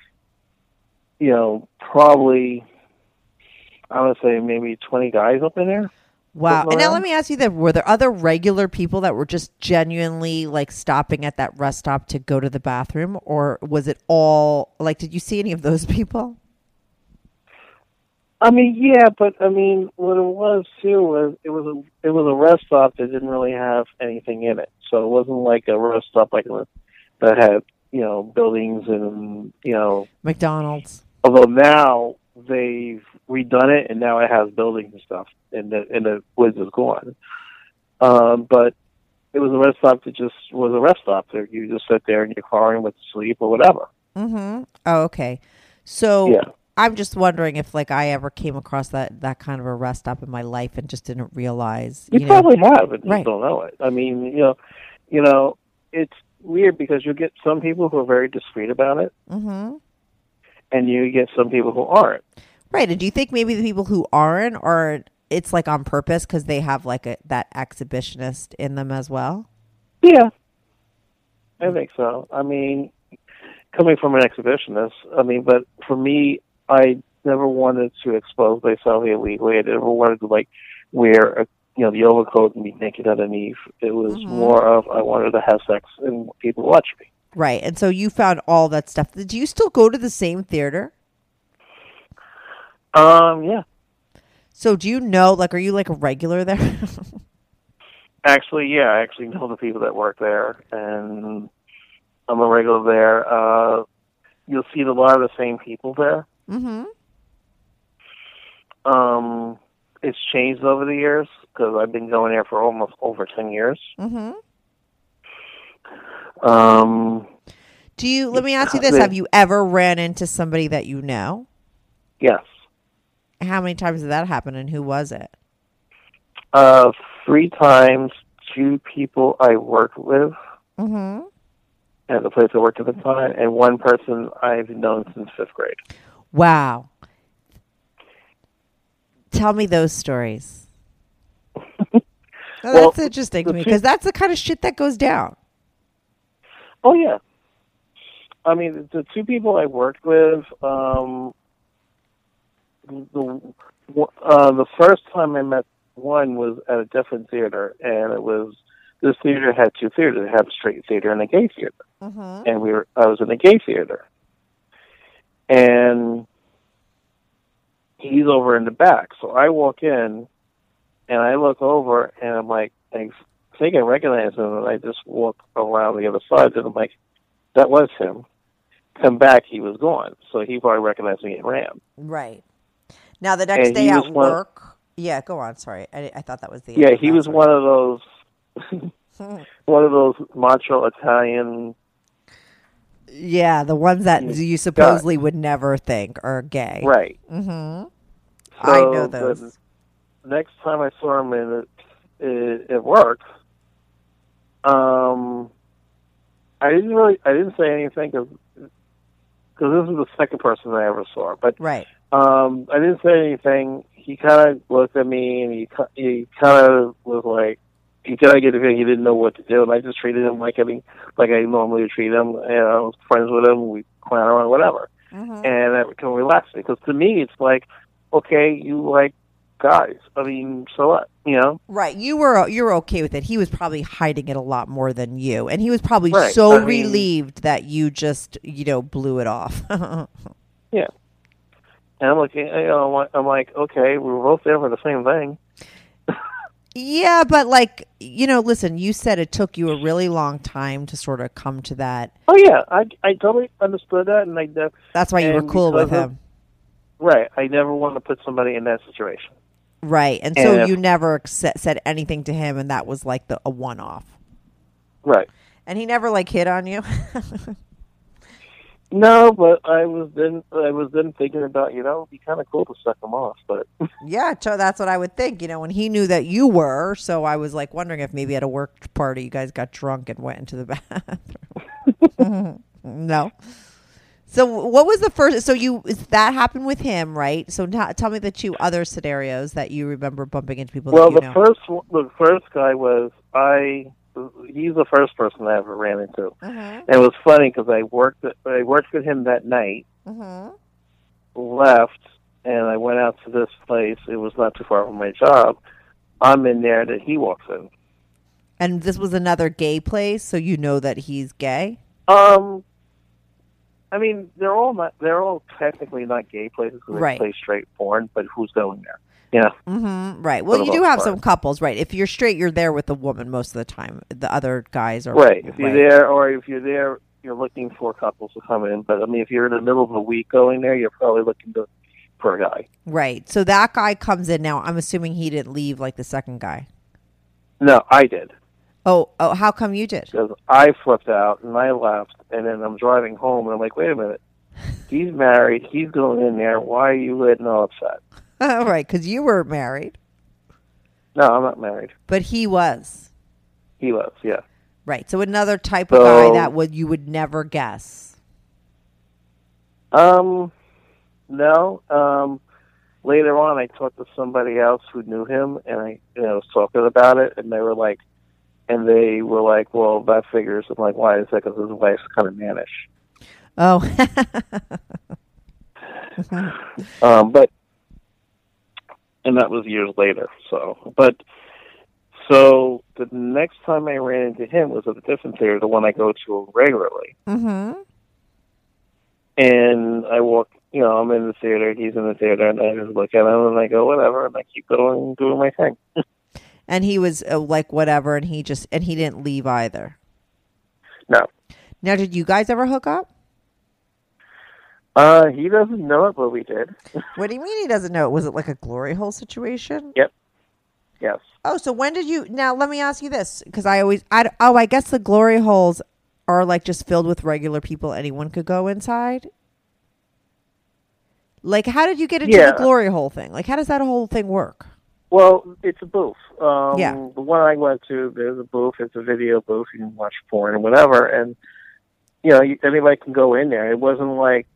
you know, probably I would say maybe twenty guys up in there. Wow. And now let me ask you that: Were there other regular people that were just genuinely like stopping at that rest stop to go to the bathroom, or was it all like? Did you see any of those (laughs) people? I mean, yeah, but I mean, what it was too was it was a it was a rest stop that didn't really have anything in it, so it wasn't like a rest stop like that had you know buildings and you know. McDonald's. Although now they've redone it and now it has buildings and stuff, and the and the woods is gone. Um, but it was a rest stop that just was a rest stop. There, you just sit there in your car and went to sleep or whatever. Mm-hmm. Oh, okay. So Yeah. I'm just wondering if like I ever came across that that kind of a rest stop in my life and just didn't realize. You, You, know, probably have, and Right. just don't know it. I mean, you know, you know, it's weird because you get some people who are very discreet about it, hmm and you get some people who aren't. Right. And do you think maybe the people who aren't are it's like on purpose because they have like a that exhibitionist in them as well? Yeah, I think so. I mean, coming from an exhibitionist, I mean, but for me, I never wanted to expose myself illegally. I never wanted to like wear a you know the overcoat and be naked underneath. It was Mhm. more of I wanted to have sex and people watch me. Right. And so you found all that stuff. Do you still go to the same theater? Um, yeah, So do you know like are you like a regular there? (laughs) actually, yeah, I actually know the people that work there, and I'm a regular there. Uh, you'll see a lot of the same people there. mm-hmm. Um, it's changed over the years because I've been going there for almost over ten years. Mm-hmm. Um, Do you let me ask you this. The- Have you ever ran into somebody that you know? yes, How many times did that happen and who was it? uh, three times. Two people I worked with, Mm-hmm. at the place I worked at the time, and one person I've known since fifth grade. Wow. Tell me those stories. Well, (laughs) Well, that's interesting to me because that's the kind of shit that goes down. Oh yeah. I mean, the two people I worked with, um, the uh, the first time I met one was at a different theater, and it was this theater had two theaters. It had a straight theater and a gay theater, and we were I was in a gay theater, and he's over in the back. So I walk in, and I look over, and I'm like, I think I recognize him, and I just walk around the other side, and I'm like, that was him. Come back, he was gone. So he probably recognized me and ran. Right. Now the next And day at was one- work. Yeah, go on. Sorry, I, I thought that was the. Yeah, he was one of those, (laughs) one of those macho Italian. Yeah, the ones that you supposedly would never think are gay. Right. Mm-hmm. I So know the those. next time I saw him in it, it, at work, um, I didn't really, I didn't say anything because this is the second person I ever saw. But Right. um, I didn't say anything. He kind of looked at me and he he kind of was like, he kind of get the feeling he didn't know what to do, and I just treated him like I mean, like I normally would treat him. And I was friends with him. We clown around, whatever, Mhm. and that became relaxing. Because to me, it's like, okay, you like guys. I mean, so what? You know? Right. You were you were okay with it. He was probably hiding it a lot more than you, and he was probably Right. so I mean- relieved that you just you know blew it off. (laughs) Yeah. And I'm looking, you know, I'm like- like, okay, we were both there for the same thing. yeah, but like you know, listen, you said it took you a really long time to sort of come to that. Oh yeah, I I totally understood that, and I def- That's why you were cool with because of- him. right. I never want to put somebody in that situation. Right. And so And- you never said anything to him, and that was like the a one off. Right. And he never like hit on you. (laughs) No, but I was then I was then thinking about you know it'd be kind of cool to suck him off, but (laughs) yeah, so that's what I would think. You know, when he knew that you were, so I was like wondering if maybe at a work party you guys got drunk and went into the (laughs) bathroom. no. So what was the first? So you is that happened with him, right? So t- tell me the two other scenarios that you remember bumping into people. well, that you the know. first the first guy was I. He's the first person I ever ran into. Mhm. And it was funny because I worked I worked with him that night, Mhm. left, and I went out to this place. It was not too far from my job. I'm in there that he walks in. And this was another gay place, so you know that he's gay. Um, I mean, they're all not. They're all technically not gay places because Right. they play straight porn. But who's going there? Yeah. Mm-hmm. Right. Well, you do have part. some couples, right? If you're straight, you're there with the woman most of the time. The other guys are Right. If you're right. there, or if you're there, you're looking for couples to come in. But I mean, if you're in the middle of a week going there, you're probably looking to, for a guy. Right. So that guy comes in now. I'm assuming he didn't leave like the second guy. No, I did Oh, oh, how come you did? because I flipped out and I left, and then I'm driving home, and I'm like, wait a minute. He's married. He's going in there. Why are you getting all upset? (laughs) All right, because you were married, No, I'm not married. but he was. He was, yeah. Right. So another type of guy that would you would never guess. Um, no. Um, later on, I talked to somebody else who knew him, and I you know, was talking about it, and they were like, and they were like, well, that figures. I'm like, why is that? Because his wife's kind of mannish. Oh. (laughs) (laughs) Um, but, and that was years later. So, but, so the next time I ran into him was at a different theater, the one I go to regularly. mm-hmm. And I walk, you know, I'm in the theater, he's in the theater, and I just look at him and I go, whatever, and I keep going, doing my thing. (laughs) And he was uh, like whatever, and he just and he didn't leave either. No. Now, did you guys ever hook up? Uh, he doesn't know it, but we did. (laughs) What do you mean he doesn't know? it? Was it like a glory hole situation? Yep. Yes. Oh, so when did you? Now let me ask you this, because I always, I oh, I guess the glory holes are like just filled with regular people. Anyone could go inside. Like, how did you get into Yeah. the glory hole thing? Like, how does that whole thing work? Well, it's a booth. Um, Yeah. The one I went to, there's a booth. It's a video booth. You can watch porn and whatever. And you know, you- anybody can go in there. It wasn't like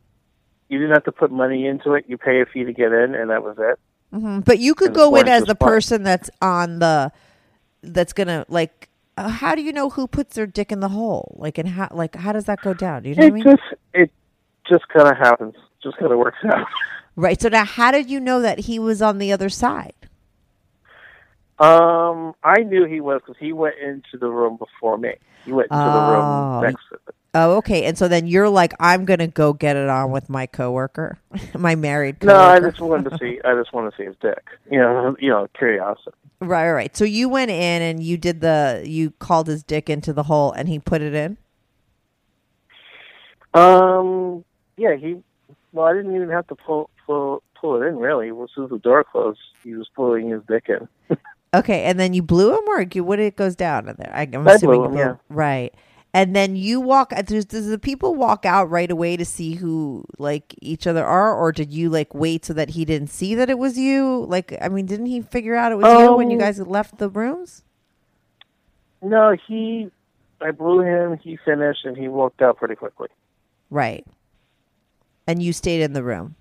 you didn't have to put money into it. You pay a fee to get in, and that was it. hmm But you could And go in as the person that's on the that's gonna like. Uh, how do you know who puts their dick in the hole? Like, and how like how does that go down? Do you know It what I mean? just it just kind of happens. Just kind of works out. Right. So now, how did you know that he was on the other side? Um, I knew he was because he went into the room before me. He went into Oh. the room next to it. Oh, okay. And so then you're like, I'm gonna go get it on with my coworker, (laughs) my married. Coworker. No, I just wanted to see. I just want to see his dick. You know, you know, curiosity. Right, right, right. So you went in and you did the you called his dick into the hole and he put it in. Um, yeah, he. Well, I didn't even have to pull pull pull it in. Really, as soon as the door closed, he was pulling his dick in. (laughs) Okay, and then you blew him, or you, what? It goes down in there. I, I'm I assuming blew you him, yeah. Right, and then you walk. uh, Does, does the people walk out right away to see who like each other are, or did you like wait so that he didn't see that it was you? Like, I mean, didn't he figure out it was you when you Um, guys left the rooms? No, he. I blew him. He finished, and he walked out pretty quickly. Right, and you stayed in the room.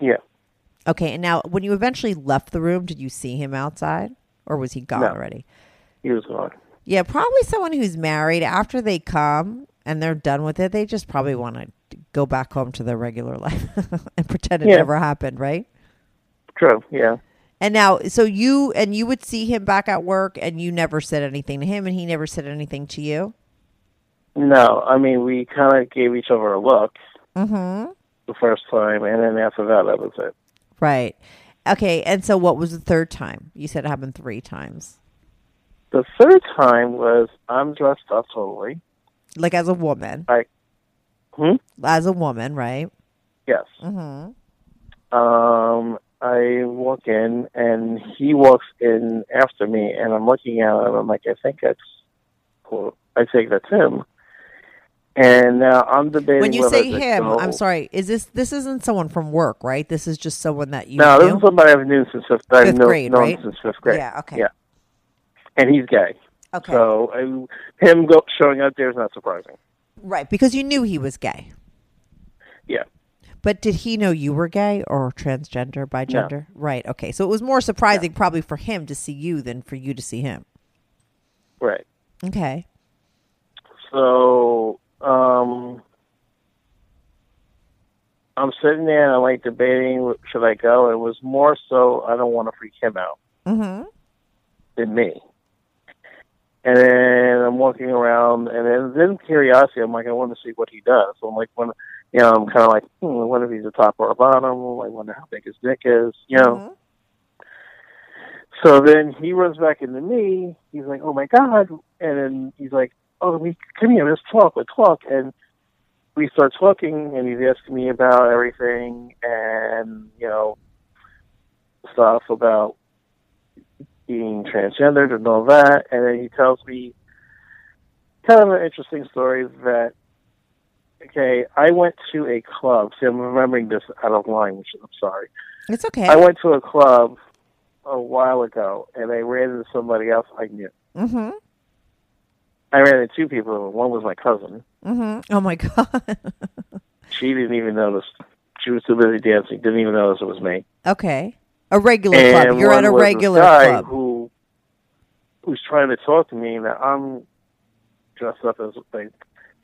Yeah. Okay, and now when you eventually left the room, did you see him outside, or was he gone No. already? He was gone. Yeah, probably someone who's married after they come and they're done with it, they just probably want to go back home to their regular (laughs) life and pretend it Yeah. never happened, right? True. Yeah. And now, so you and you would see him back at work, and you never said anything to him, and he never said anything to you. No, I mean we kind of gave each other a look Mm-hmm. the first time, and then after that, that was it. Right. Okay. And so, what was the third time? You said it happened three times, The third time was I'm dressed up totally. like as a woman. Like, Hmm. As a woman, right? Yes. Mm-hmm. Um, I walk in, and he walks in after me, and I'm looking at him. I'm like, I think that's cool. I think that's him. And now I'm debating. When you say him, I'm sorry. Is this this isn't someone from work, right? This is just someone that you No, knew? this is somebody I've known since fifth, I've Fifth known, grade, known right? since fifth grade. Yeah. Okay. Yeah, and he's gay. Okay. So I, him go, showing up there is not surprising. Right, because you knew he was gay. Yeah. But did he know you were gay or transgender, bigender? Right. Okay. So it was more surprising probably for him to see you than for you to see him. Right. Okay. So um, I'm sitting there and I'm like debating should I go. It was more so I don't want to freak him out Mm-hmm. than me. And then I'm walking around, and then, then curiosity. I'm like, I want to see what he does. So I'm like, when you know, I'm kind of like, hmm, I wonder if he's a top or a bottom. I wonder how big his dick is. You know. Mm-hmm. So then he runs back into me. He's like, "Oh my god!" And then he's like, "Oh, we come here. Let's talk. Let's talk." And we start talking, and he's asking me about everything, and you know, stuff about being transgendered and all that. And then he tells me kind of an interesting story that. Okay, I went to a club. See, I'm remembering this out of line, which I'm sorry. It's okay. I went to a club a while ago, and I ran into somebody else I knew. mm-hmm. I ran into two people. One was my cousin. Mm-hmm. Oh my god. (laughs) She didn't even notice. She was too busy dancing. Didn't even notice it was me. okay. A regular and club. You're at a regular club. who who's trying to talk to me. Now I'm dressed up as a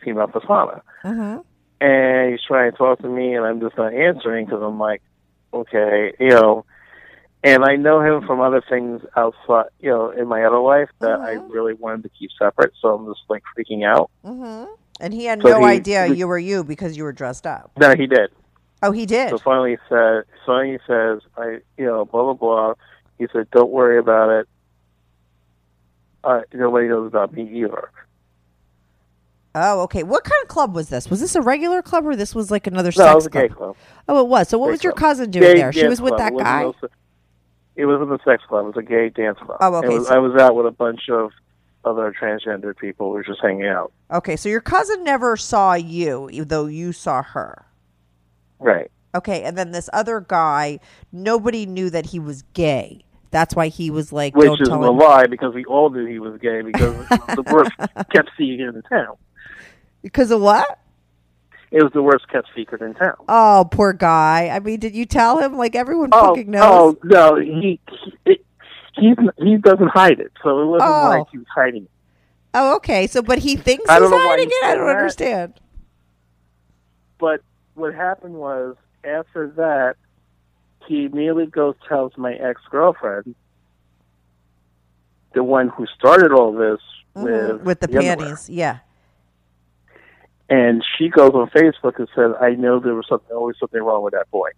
female persona, Mm-hmm. and he's trying to talk to me, and I'm just not answering because I'm like, okay, you know. And I know him from other things outside, you know, in my other life that I Mhm. really wanted to keep separate. So I'm just like freaking out. Mm-hmm. And he had So no he- idea he- you were you because you were dressed up. No, he did. Oh, he did. So finally he said, finally he says, I, you know, blah blah blah. He said, don't worry about it. Uh, nobody knows about me either. Oh, okay. What kind of club was this? Was this a regular club or this was like another No, sex it was a gay club? club. Oh, it was. So what Gay was your club. cousin doing Gay there? She was with that guy. also- it wasn't a sex club. It was a gay dance club. Oh, okay, was, so- I was out with a bunch of other transgender people. We were just hanging out. Okay, so your cousin never saw you, though you saw her. Right. Okay, and then this other guy, nobody knew that he was gay. That's why he was like, Which "Don't is a him." lie because we all knew he was gay because (laughs) the worst kept seeing him in town. Because of what? It was the worst kept secret in town. Oh, poor guy. I mean, did you tell him? Like everyone Oh, fucking knows. oh no, he he, it, he doesn't hide it, so it wasn't Oh. like he was hiding it. Oh, okay. So, but he thinks I he's don't know why hiding he it. I don't that. understand. But what happened was after that, he immediately goes tells my ex girlfriend, the one who started all this with Mhm, with the underwear. panties, yeah. And she goes on Facebook and says, "I know there was something always something wrong with that boy."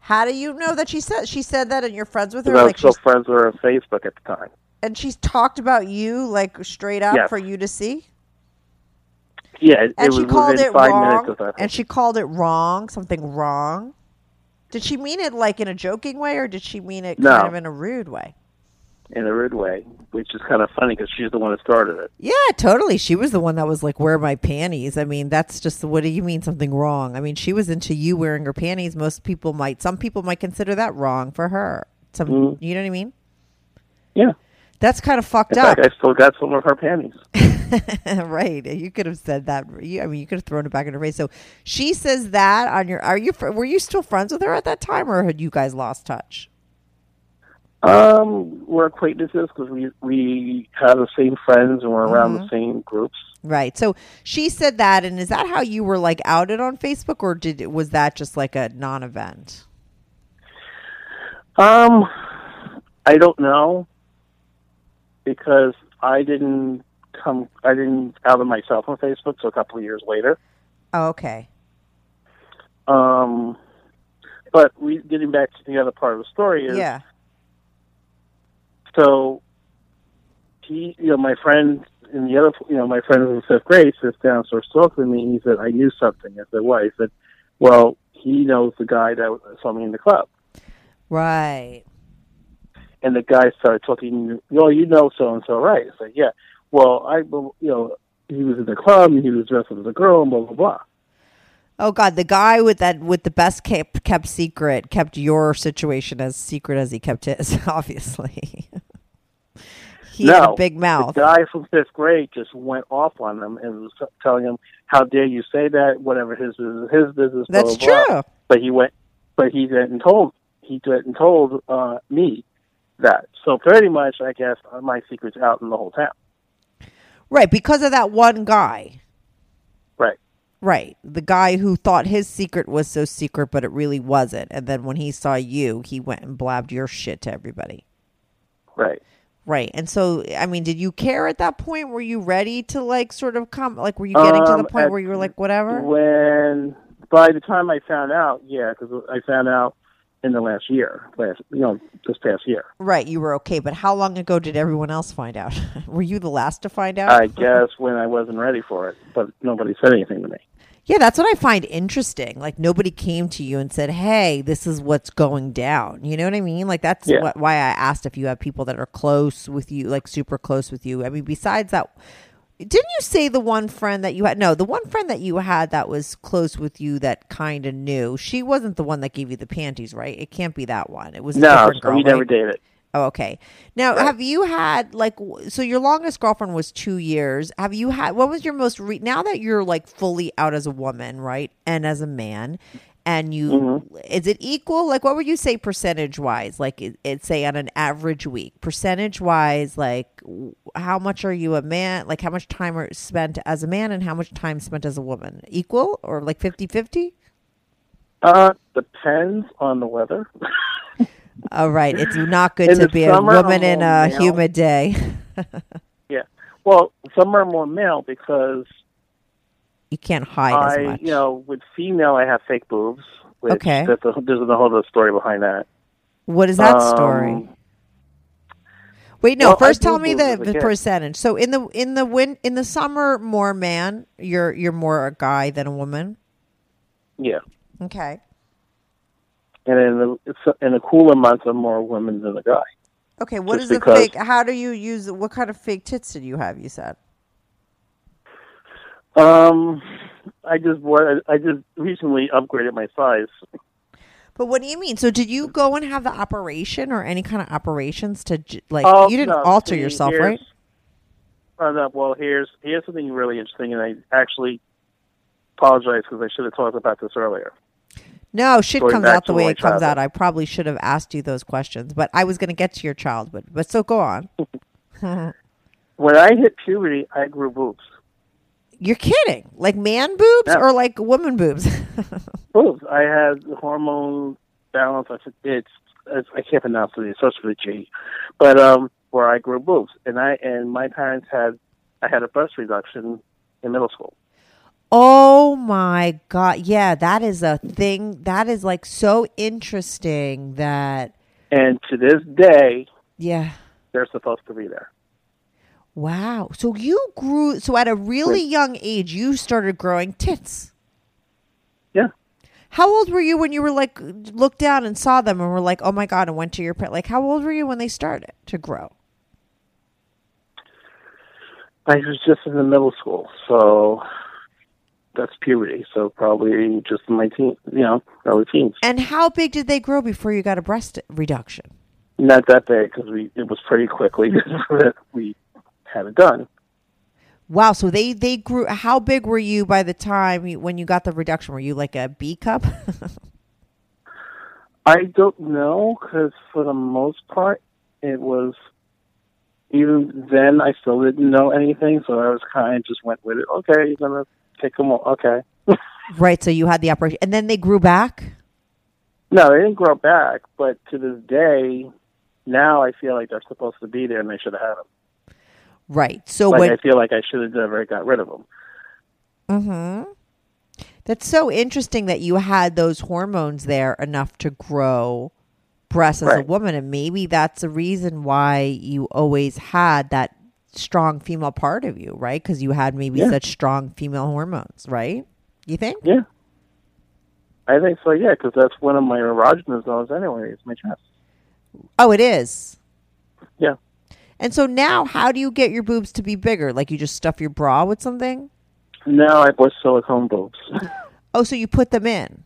How do you know that she said she said that, and you're friends with her? I was Like still friends with her on Facebook at the time. and she's talked about you like straight up Yes. for you to see. Yeah, it, And it was she called it five wrong. minutes of that. And she called it wrong, something wrong. Did she mean it like in a joking way, or did she mean it No. kind of in a rude way? In a rude way, which is kind of funny because she's the one that started it. Yeah, totally. She was the one that was like, "Wear my panties." I mean, that's just what do you mean something wrong? I mean, she was into you wearing her panties. Most people might, some people might consider that wrong for her. Some, Mhm. you know what I mean? Yeah. That's kind of fucked In up, fact, I still got some of her panties. (laughs) right? You could have said that. You, I mean, you could have thrown it back in her face. So she says that on your. Are you? Were you still friends with her at that time, or had you guys lost touch? Um, we're acquaintances because we we have the same friends and we're around Mm-hmm. the same groups. Right. So she said that, and is that how you were like outed on Facebook, or did was that just like a non-event? Um, I don't know because I didn't come. I didn't out of myself on Facebook. So a couple of years later. Oh, okay. Um, but we getting back to the other part of the story is Yeah. So he, you know, my friend in the other, you know, my friend in fifth grade sits down and starts talking to me. And he said, "I knew something." I said, "What?" He said, "Well, he knows the guy that saw me in the club." Right. And the guy started talking. Well, you know so and so, right? I said, "Yeah." Well, I, you know, he was in the club and he was dressed as a girl and blah blah blah. Oh God, the guy with that with the best kept kept secret kept your situation as secret as he kept his. (laughs) Obviously, (laughs) he no, had a big mouth. The guy from fifth grade just went off on him and was telling him, "How dare you say that? Whatever his business, his business." blah, That's blah, blah." true. But he went, but he didn't told he didn't told uh, me that. So pretty much, I guess my secret's out in the whole town. Right, because of that one guy. Right. The guy who thought his secret was so secret, but it really wasn't. And then when he saw you, he went and blabbed your shit to everybody. Right. Right. And so, I mean, did you care at that point? Were you ready to like sort of come? Like, were you getting to the Um, point at- where you were like, whatever? When by the time I found out, yeah, because I found out in the last year, last you know, this past year. Right, you were okay. But how long ago did everyone else find out? (laughs) were you the last to find out? I guess when I wasn't ready for it, but nobody said anything to me. Yeah, that's what I find interesting. Like nobody came to you and said, "Hey, this is what's going down." You know what I mean? Like that's Yeah. what, why I asked if you have people that are close with you, like super close with you. I mean, besides that, didn't you say the one friend that you had? No, the one friend that you had that was close with you that kind of knew. She wasn't the one that gave you the panties, right? It can't be that one. It was a No, different girl. we never right? dated. Oh, okay. Now, Right. have you had like so your longest girlfriend was 2 years. Have you had what was your most re- now that you're like fully out as a woman, right? And as a man and you Mm-hmm. is it equal? Like what would you say percentage wise? Like it, it say on an average week. Percentage wise like how much are you a man? Like how much time are spent as a man and how much time spent as a woman? Equal or like 50-50? Uh, depends on the weather. (laughs) Oh, right. It's not good In to be a woman in a male. humid day. (laughs) yeah. Well, some are more male because you can't hide as I, much. you know, with female, I have fake boobs. Which Okay. That's a, there's a whole other story behind that. What is that Um, story? Wait, no. well, first, tell me the, the percentage. So in the in the win in the summer, more man. You're you're more a guy than a woman. Yeah. Okay. And in the in the cooler months, I'm more women than the guy. Okay. What Just is the fake? How do you use? What kind of fake tits did you have? You said. Um, I just wa- I just recently upgraded my size. But what do you mean? So did you go and have the operation or any kind of operations to like? Oh, you didn't no, alter see, yourself, right? uh, no, well, here's here's something really interesting, and I actually apologize because I should have talked about this earlier. No, shit comes out the way it comes out. I probably should have asked you those questions, but I was going to get to your childhood. But so go on. (laughs) (laughs) When I hit puberty, I grew boobs. You're kidding? Like man boobs Yeah. or like woman boobs? (laughs) Boobs. I had hormone balance. I said it's, it's I can't pronounce it. It starts with a G, but um, where I grew boobs, and I and my parents had I had a breast reduction in middle school. Oh my god! Yeah, that is a thing. That is like so interesting. That And to this day, yeah. they're supposed to be there. Wow. So you grew. So at a really young age, you started growing tits. Yeah. How old were you when you were like looked down and saw them and were like, oh my god, and went to your? Like, how old were you when they started to grow? I was just in the middle school, so that's puberty. So probably just in my teen, you know, early teens. And how big did they grow before you got a breast reduction? Not that big because we it was pretty quickly (laughs) that we had it done. Wow. So they they grew. How big were you by the time you, when you got the reduction? Were you like a B cup? (laughs) I don't know because for the most part, it was. Even then, I still didn't know anything, so I was kind of just went with it. Okay, you're gonna take them all. Okay. (laughs) right. So you had the operation, and then they grew back. No, they didn't grow back, but to this day, now I feel like they're supposed to be there, and they should have had them. Right. So Like when I feel like I should have never got rid of them. Mm-hmm. That's so interesting that you had those hormones there enough to grow breasts as a woman, and maybe that's the reason why you always had that strong female part of you, right? Because you had maybe Yeah. such strong female hormones, right? You think? Yeah, I think so. Yeah, because that's one of my erogenous zones anyway. It's my chest. Oh, it is. Yeah. And so now, how do you get your boobs to be bigger? Like you just stuff your bra with something? No, I put silicone boobs. (laughs) Oh, so you put them in.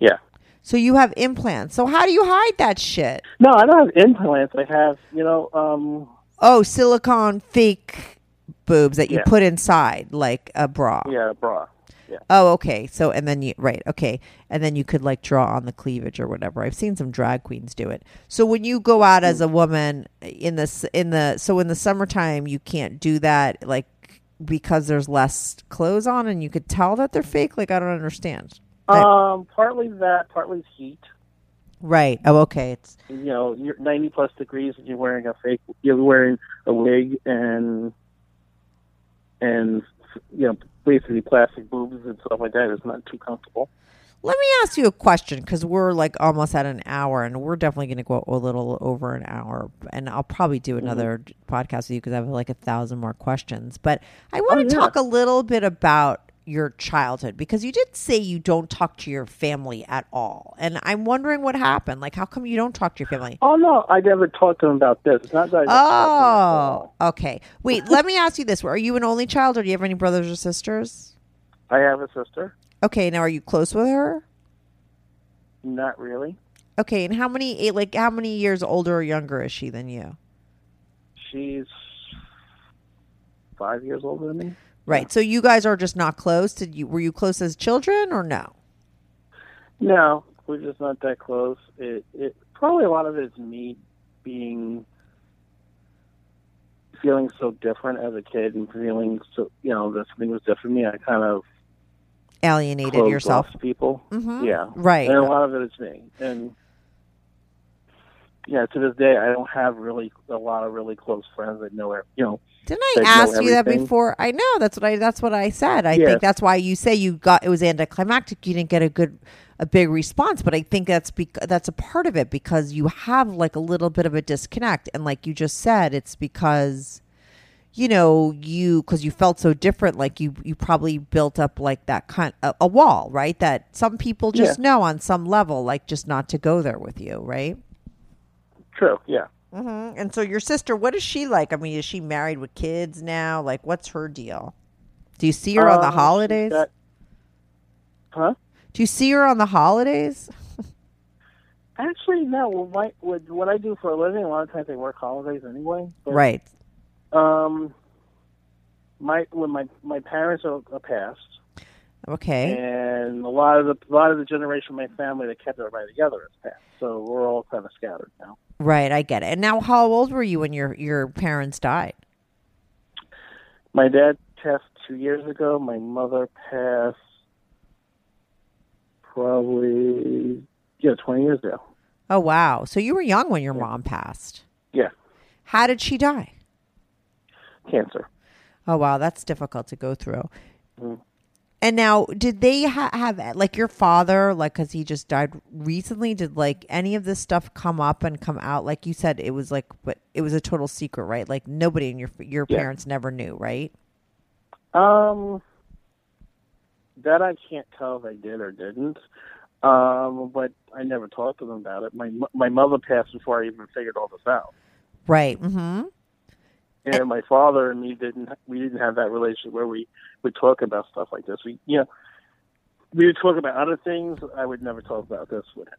yeah. So you have implants. So how do you hide that shit? No, I don't have implants. I have, you know, um, Oh, silicone fake boobs that you Yeah. put inside like a bra. yeah, a bra. Yeah. Oh, okay. So and then you right, okay. And then you could like draw on the cleavage or whatever. I've seen some drag queens do it. So when you go out as a woman in this in the so in the summertime you can't do that like because there's less clothes on and you could tell that they're fake. Like I don't understand. Um, partly that, partly heat. Right. Oh, okay. It's You know, you're 90 plus degrees and you're wearing a fake, you're wearing a wig and, and, you know, basically plastic boobs and stuff like that. It's not too comfortable. Let me ask you a question because we're like almost at an hour, and we're definitely going to go a little over an hour. And I'll probably do mm-hmm. another podcast with you because I have like a thousand more questions. But I want to Oh, yeah. talk a little bit about your childhood because you did say you don't talk to your family at all, and I'm wondering what happened. Like, how come you don't talk to your family? Oh, no, I never talked to them about this. It's not that I don't talk to them at all. Oh, okay. Wait, let me ask you this: Are you an only child, or do you have any brothers or sisters? I have a sister. Okay, now are you close with her? Not really. Okay, and how many eh, like how many years older or younger is she than you? She's five years older than me. Right. So you guys are just not close. Did you were you close as children or no? No, we're just not that close. It, it probably a lot of it is me being feeling so different as a kid and feeling so you know that something was different from me. I kind of Alienated yourself. people. Mhm. Yeah, Right. And a lot of it is me. And yeah, to this day, I don't have really a lot of really close friends that know. You know, Didn't I ask you that before? I know that's what I that's what I said. I Yeah. think that's why you say you got it was anticlimactic. You didn't get a good a big response, but I think that's bec- that's a part of it because you have like a little bit of a disconnect, and like you just said, it's because you know you because you felt so different like you you probably built up like that kind a, a wall right that some people just Yeah. know on some level like just not to go there with you right true. Yeah. Hmm and so your sister what is she like i mean is she married with kids now like what's her deal do you see her on the Um, holidays got- huh? do you see her on the holidays (laughs) Actually, no. Well, my, what, what I do for a living, a lot of times I work holidays anyway. But, right Um, my when my my parents are, are passed, Okay. and a lot of the a lot of the generation of my family that kept everybody together has passed. So we're all kind of scattered now. Right, I get it. And now how old were you when your your parents died? My dad passed two years ago. My mother passed probably yeah twenty years ago. Oh wow. So you were young when your mom passed. Yeah, How did she die? cancer. Oh wow, that's difficult to go through. Mm. And now, did they ha- have like your father, like, because he just died recently? Did like any of this stuff come up and come out? Like you said, it was like, but it was a total secret, right? Like nobody in your your Yeah. parents never knew, right? Um, that I can't tell if I did or didn't. Um, but I never talked to them about it. My my mother passed before I even figured all this out. Right. Mm-hmm. And my father and me didn't we didn't have that relationship where we would talk about stuff like this. We you know we would talk about other things. I would never talk about this with him.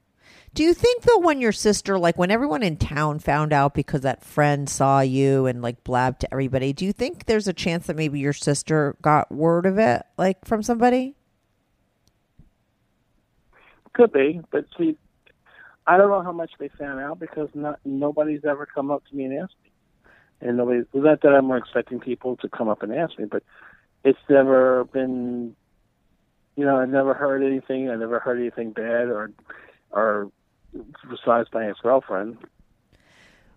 Do you think though, when your sister, like when everyone in town found out because that friend saw you and like blabbed to everybody, do you think there's a chance that maybe your sister got word of it, like from somebody? Could be, but see, I don't know how much they found out because not nobody's ever come up to me and asked me, and nobody. Not that I'm expecting people to come up and ask me, but it's never been. You know, I've never heard anything. I never heard anything bad or, or besides my ex girlfriend.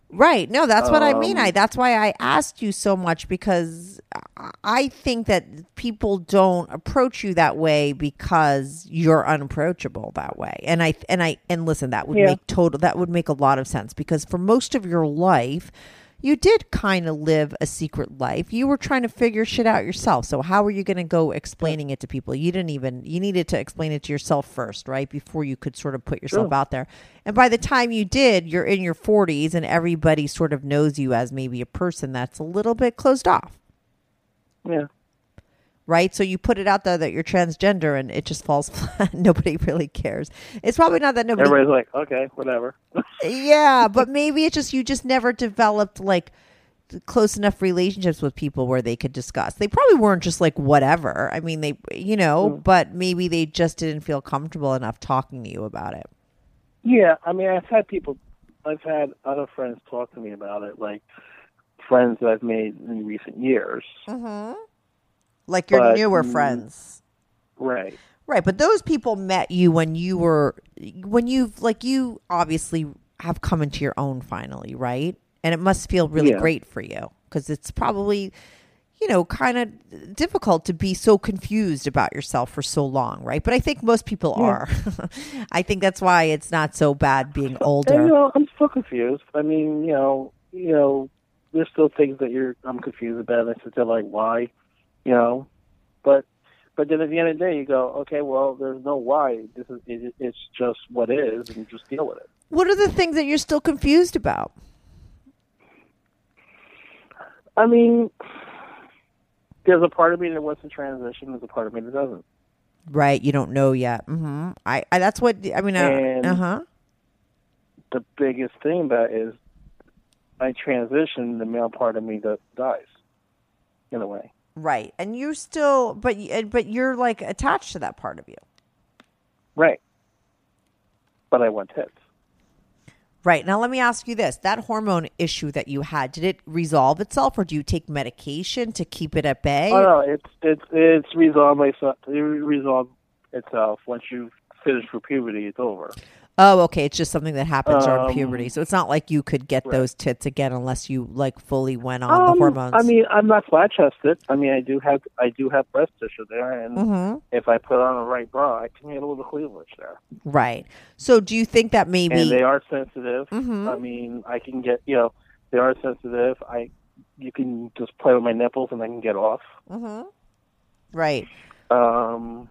Right. No, that's what I mean. Um, I that's why I asked you so much because I- I think that people don't approach you that way because you're unapproachable that way. And I and I and listen, that would Yeah. make total that would make a lot of sense because for most of your life you did kind of live a secret life. You were trying to figure shit out yourself. So how are you going to go explaining it to people? You didn't even you needed to explain it to yourself first, right? Before you could sort of put yourself Sure. out there. And by the time you did, you're in your 40s and everybody sort of knows you as maybe a person that's a little bit closed off, Yeah. Right? So you put it out there that you're transgender and it just falls (laughs) flat. nobody really cares. It's probably not that nobody Everybody's like, okay, whatever. (laughs) yeah, but maybe it's just you just never developed like close enough relationships with people where they could discuss. They probably weren't just like whatever. I mean, they you know, mm. but maybe they just didn't feel comfortable enough talking to you about it. Yeah, I mean, I've had people, I've had other friends talk to me about it, like friends that I've made in recent years. Mm-hmm. Like your But, newer mm, friends. Right. Right, but those people met you when you were when you've like you obviously have come into your own finally, right? And it must feel really Yeah. great for you because it's probably you know kind of difficult to be so confused about yourself for so long, right? But I think most people are. (laughs) I think that's why it's not so bad being And, older. you know, I'm still confused. I mean, you know, you know, there's still things that you're I'm confused about. And I sit there like, why, you know, but but then at the end of the day, you go, okay, well, there's no why. This is it, it's just what is, and just deal with it. What are the things that you're still confused about? I mean, there's a part of me that wants to transition. There's a part of me that doesn't. Right, you don't know yet. hmm I, I that's what I mean. Uh huh. the biggest thing about is I transition, the male part of me that dies, in a way. Right, and you still, but but you're like attached to that part of you. Right. But I want tits. Right now, let me ask you this: that hormone issue that you had, did it resolve itself, or do you take medication to keep it at bay? Oh no, it's it's it's resolved myself. It resolved itself once you finish for puberty. It's over. Oh, okay. It's just something that happens during Um, puberty, so it's not like you could get right. those tits again unless you like fully went on Um, the hormones. I mean, I'm not flat chested. I mean, I do have I do have breast tissue there, and Mhm. if I put on the right bra, I can get a little cleavage there. right. So, do you think that maybe? and they are sensitive. Mhm. I mean, I can get you know they are sensitive. I you can just play with my nipples and I can get off. Mhm. Right. Um,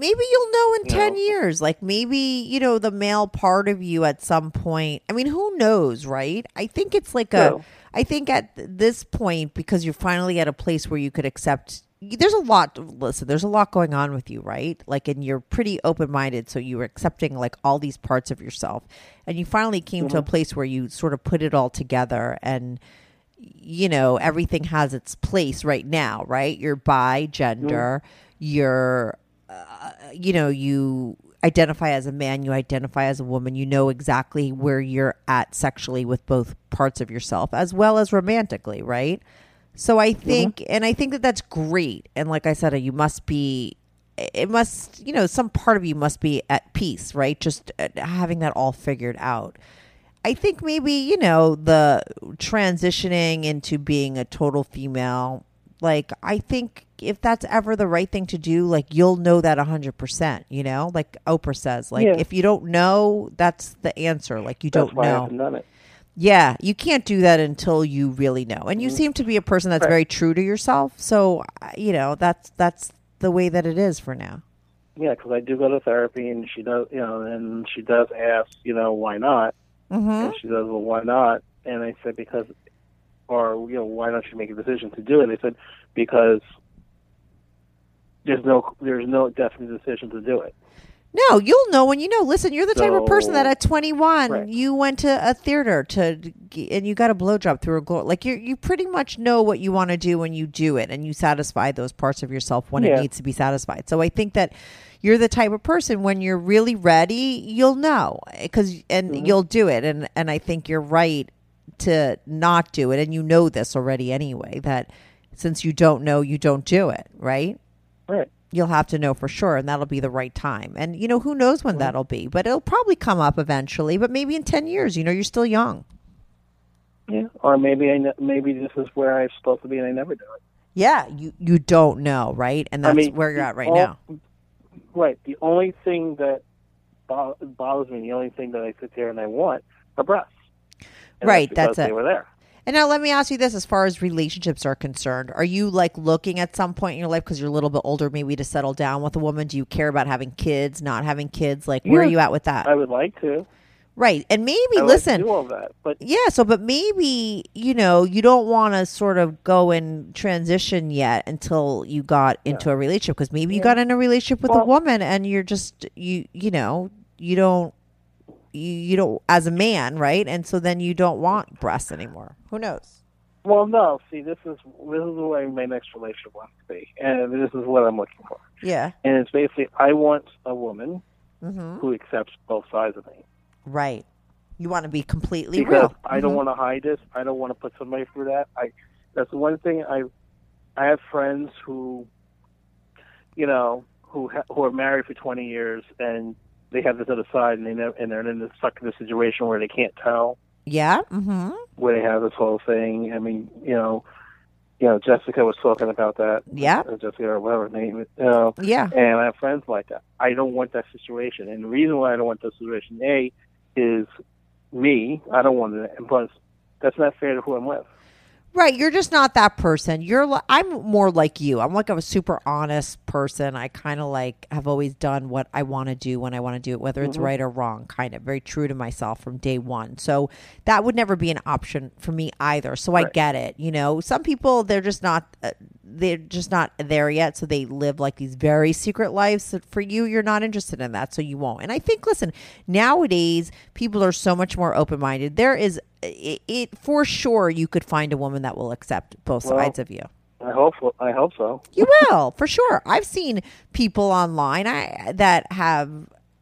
Maybe you'll know in You 10 know. years. Like maybe, you know, the male part of you at some point. I mean, who knows, right? I think it's like a No. I think at this point because you're finally at a place where you could accept there's a lot listen, there's a lot going on with you, right? Like and you're pretty open-minded, so you're accepting like all these parts of yourself. And you finally came to a mm-hmm. place where you sort of put it all together and you know, everything has its place right now, right? You're bi gender, mm-hmm. you're, uh, you know, you identify as a man, you identify as a woman, you know exactly where you're at sexually with both parts of yourself as well as romantically, right? So I think, and I think that that's great. And like I said, you must be, it must, you know, some part of you must be at peace, right? Just uh, having that all figured out. I think maybe, you know, the transitioning into being a total female, like, I think if that's ever the right thing to do, like, you'll know that 100%, you know? Like Oprah says, like, Yeah. if you don't know, that's the answer. Like, you That's don't why I know. haven't done it. Yeah, you can't do that until you really know. And you seem to be a person that's Mm-hmm. Right. very true to yourself. So, uh, you know, that's that's the way that it is for now. Yeah, because I do go to therapy, and she does, you know, and she does ask, you know, why not? Mm-hmm. And she says, well, why not? And I said, because, or, you know, why don't you make a decision to do it? They said, because there's no, there's no definite decision to do it. No, you'll know when you know. Listen, you're the type of person that at 21 Right. you went to a theater to and you got a blowjob through a glow. Like you, you pretty much know what you want to do when you do it, and you satisfy those parts of yourself when it needs to be satisfied. So I think that you're the type of person when you're really ready, you'll know because and Mm-hmm. you'll do it. And and I think you're right to not do it, and you know this already anyway. That since you don't know, you don't do it, right? Right. you'll have to know for sure and that'll be the right time and you know who knows when that'll be but it'll probably come up eventually but maybe in 10 years you know you're still young Yeah. Or maybe I, ne- maybe this is where I'm supposed to be, and I never do it. yeah you you don't know right and that's I mean, where you're at right all- now Right. The only thing that bo- bothers me, the only thing that I sit there and I want, are breasts. And Right, that's They it. were there. and now let me ask you this as far as relationships are concerned are you like looking at some point in your life because you're a little bit older maybe to settle down with a woman do you care about having kids not having kids like where are you at with that I would like to. right and maybe I listen like to do all that, but Yeah, so but maybe, you know, you don't want to sort of go and transition yet until you got into a relationship because maybe you got in a relationship with a woman and you're just you you know, you don't you, don't as a man, right? And so then you don't want breasts anymore. Who knows? well, no. See, this is this is where my next relationship wants to be, and this is what I'm looking for. Yeah. And it's basically, I want a woman Mhm. who accepts both sides of me. Right. You want to be completely because real. I don't want to hide this. I don't want to put somebody through that. I that's the one thing I I have friends who you know who ha- who are married for 20 years and they have this other side and they never, and they're in this stuck in a situation where they can't tell Yeah. Mhm. where they have this whole thing. I mean, you know, you know, Jessica was talking about that. Yeah. Uh, Jessica or whatever her name is. You know, Yeah. and I have friends like that. I don't want that situation, and the reason why I don't want that situation, a, is me. I don't want it, and plus, that's not fair to who I'm with. Right, you're just not that person. You're li- I'm more like you. I'm like a super honest person. I kind of like have always done what I want to do when I want to do it, whether it's right or wrong. Kind of very true to myself from day one. So that would never be an option for me either. So I get it. You know, some people they're just not uh, they're just not there yet. So they live like these very secret lives. So for you, you're not interested in that, so you won't. And I think, listen, nowadays people are so much more open minded. There is it, it for sure you could find a woman that will accept both Well, sides of you. I hope. so- I hope so. You will for sure. I've seen people online I that have.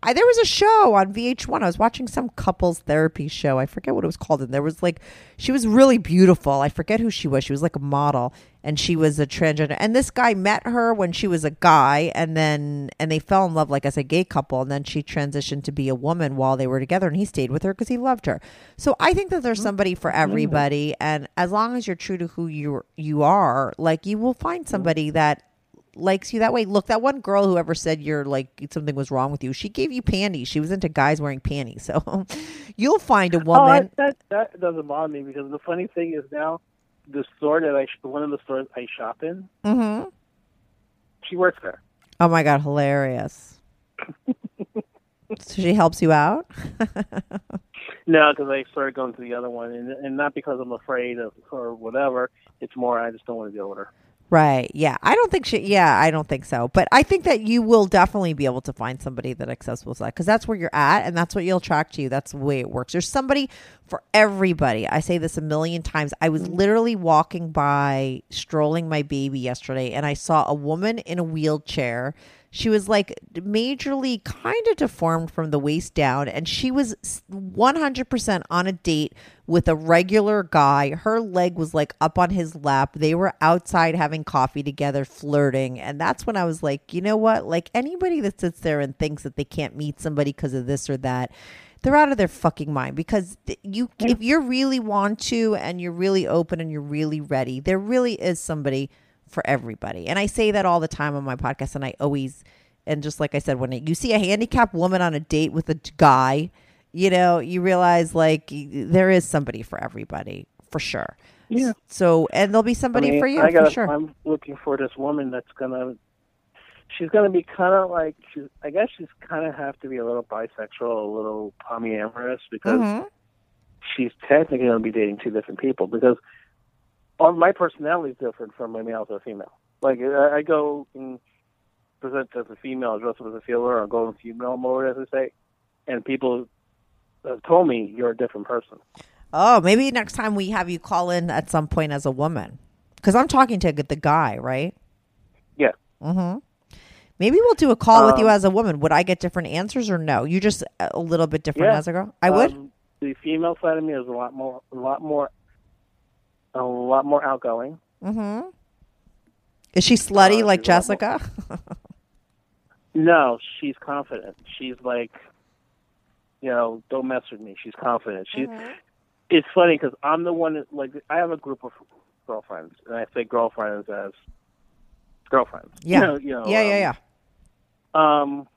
I, there was a show on VH1. I was watching some couples therapy show. I forget what it was called, and there was like, she was really beautiful. I forget who she was. She was like a model, and she was a transgender. And this guy met her when she was a guy, and then and they fell in love like as a gay couple. And then she transitioned to be a woman while they were together, and he stayed with her because he loved her. So I think that there's somebody for everybody, and as long as you're true to who you you are, like you will find somebody that likes you that way. Look, that one girl who ever said you're like something was wrong with you, she gave you panties. She was into guys wearing panties. (laughs) So you'll find a Oh, woman. that that doesn't bother me because the funny thing is now, the store that I sh- one of the stores I shop in, hmm she works there. Oh my god, hilarious. (laughs) so she helps you out. No, because I started going to the other one, and, and not because I'm afraid of her or whatever. It's more I just don't want to deal with her. Right. Yeah. I don't think she, yeah, I don't think so. But I think that you will definitely be able to find somebody that accessible to that because that's where you're at and that's what you'll attract to you. That's the way it works. There's somebody for everybody. I say this a million times. I was literally walking by, strolling my baby yesterday, and I saw a woman in a wheelchair. She was like majorly kind of deformed from the waist down, and she was 100% on a date with a regular guy. Her leg was like up on his lap. They were outside having coffee together, flirting. And that's when I was like, you know what? Like anybody that sits there and thinks that they can't meet somebody because of this or that, they're out of their fucking mind because you if you really want to and you're really open and you're really ready, there really is somebody for everybody. And I say that all the time on my podcast and I always and just like I said when you see a handicapped woman on a date with a guy, you know, you realize like there is somebody for everybody for sure. Yeah. So and there'll be somebody I mean, for you I for gotta, sure. I'm looking for this woman that's gonna. She's gonna be kind of like she's. I guess she's kind of have to be a little bisexual, a little polyamorous because Mhm. she's technically gonna be dating two different people because on my personality is different from my male to a female. Like I, I go and present as a female, dress up as a feeler, or go in female mode, as I say, and people have told me you're a different person. Oh, maybe next time we have you call in at some point as a woman. Because I'm talking to the guy, right? Yeah. Mm-hmm. Maybe we'll do a call with you Um, as a woman. Would I get different answers or no? You just a little bit different Yeah. as a girl. I would. Um, the female side of me is a lot more, a lot more, a lot more outgoing. Mm-hmm. Is she slutty Uh, like Jessica? (laughs) No, she's confident. She's like, you know, don't mess with me. She's confident. She's. Mm-hmm. It's funny because I'm the one that like I have a group of girlfriends, and I say girlfriends as girlfriends. yeah. You know, you know, yeah, yeah, um, yeah. Um,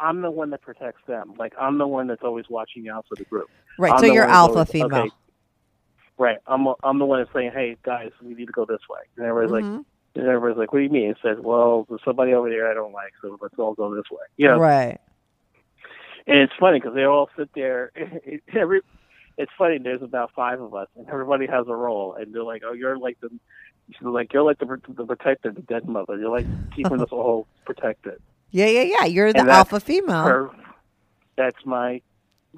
I'm the one that protects them. Like I'm the one that's always watching out for the group. Right. I'm so you're alpha always- female. okay, Right. I'm I'm the one that's saying, "Hey guys, we need to go this way." And everybody's Mhm. like, and everybody's like, "What do you mean?" It says, "Well, there's somebody over there I don't like, so let's all go this way." You know. Right. And it's funny because they all sit there. (laughs) Every it's funny. There's about five of us, and everybody has a role, and they're like, "Oh, you're like the." She's like, "You're like the the protector, the dead mother. You're like keeping us all protected." Yeah, yeah, yeah. You're the And alpha female. Her, that's my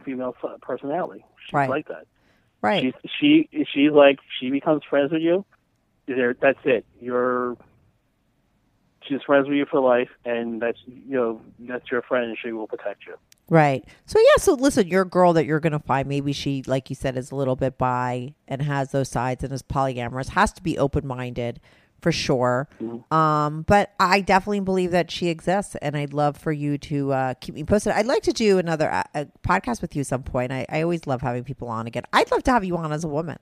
female personality. She's Right. like that. Right. She's she she's like she becomes friends with you. There, that's it. You're she's friends with you for life, and that's you know that's your friend, and she will protect you. Right. So yeah, so listen, your girl that you're gonna find, maybe she, like you said, is a little bit bi and has those sides and is polyamorous, has to be open minded for sure. Um, but I definitely believe that she exists and I'd love for you to uh, keep me posted. I'd like to do another uh, podcast with you at some point. I, I always love having people on again. I'd love to have you on as a woman.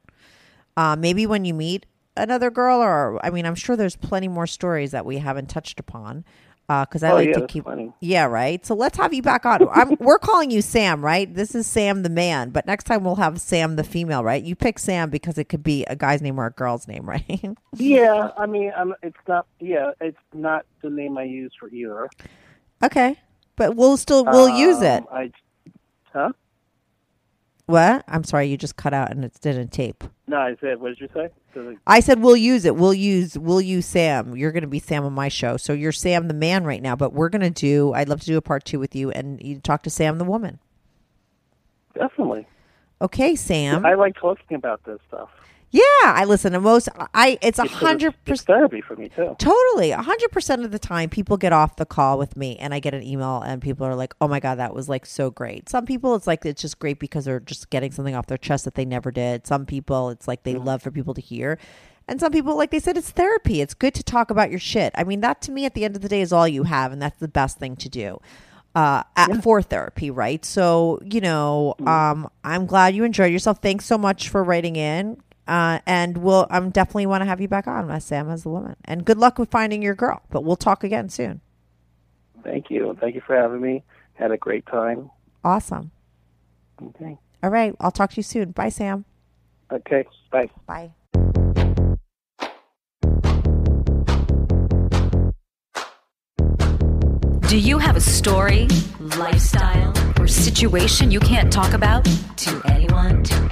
Uh, maybe when you meet another girl or I mean I'm sure there's plenty more stories that we haven't touched upon. Because I Oh, like yeah, to keep. funny. Yeah, right. So let's have you back on. I'm, (laughs) we're calling you Sam, right? This is Sam the man, but next time we'll have Sam the female, right? You pick Sam because it could be a guy's name or a girl's name, (laughs) right? Yeah, I mean, I'm, it's not. Yeah, it's not the name I use for either. okay, but we'll still we'll use it. Um, I, huh? What? I'm sorry, you just cut out and it didn't tape. No, I said. What did you say? I said we'll use it. We'll use we'll use Sam. You're going to be Sam on my show, so you're Sam the man right now. But we're going to do. I'd love to do a part two with you, and you talk to Sam the woman. definitely. Okay, Sam. I like talking about this stuff. Yeah, I listen to most. I it's a hundred percent. therapy for me too. Totally. A 100% of the time, people get off the call with me and I get an email and people are like, oh my God, that was like so great. Some people, it's like, it's just great because they're just getting something off their chest that they never did. Some people, it's like they love for people to hear. And some people, like they said, it's therapy. It's good to talk about your shit. I mean, that to me at the end of the day is all you have. And that's the best thing to do. Uh, at, for therapy, right? So, you know, um, I'm glad you enjoyed yourself. Thanks so much for writing in. Uh, and we'll, I'm definitely want to have you back on, uh, Sam, as the woman. And good luck with finding your girl. But we'll talk again soon. Thank you. Thank you for having me. Had a great time. Awesome. Okay. All right. I'll talk to you soon. Bye, Sam. Okay. Bye. Bye. Do you have a story, lifestyle, or situation you can't talk about to anyone, to anyone?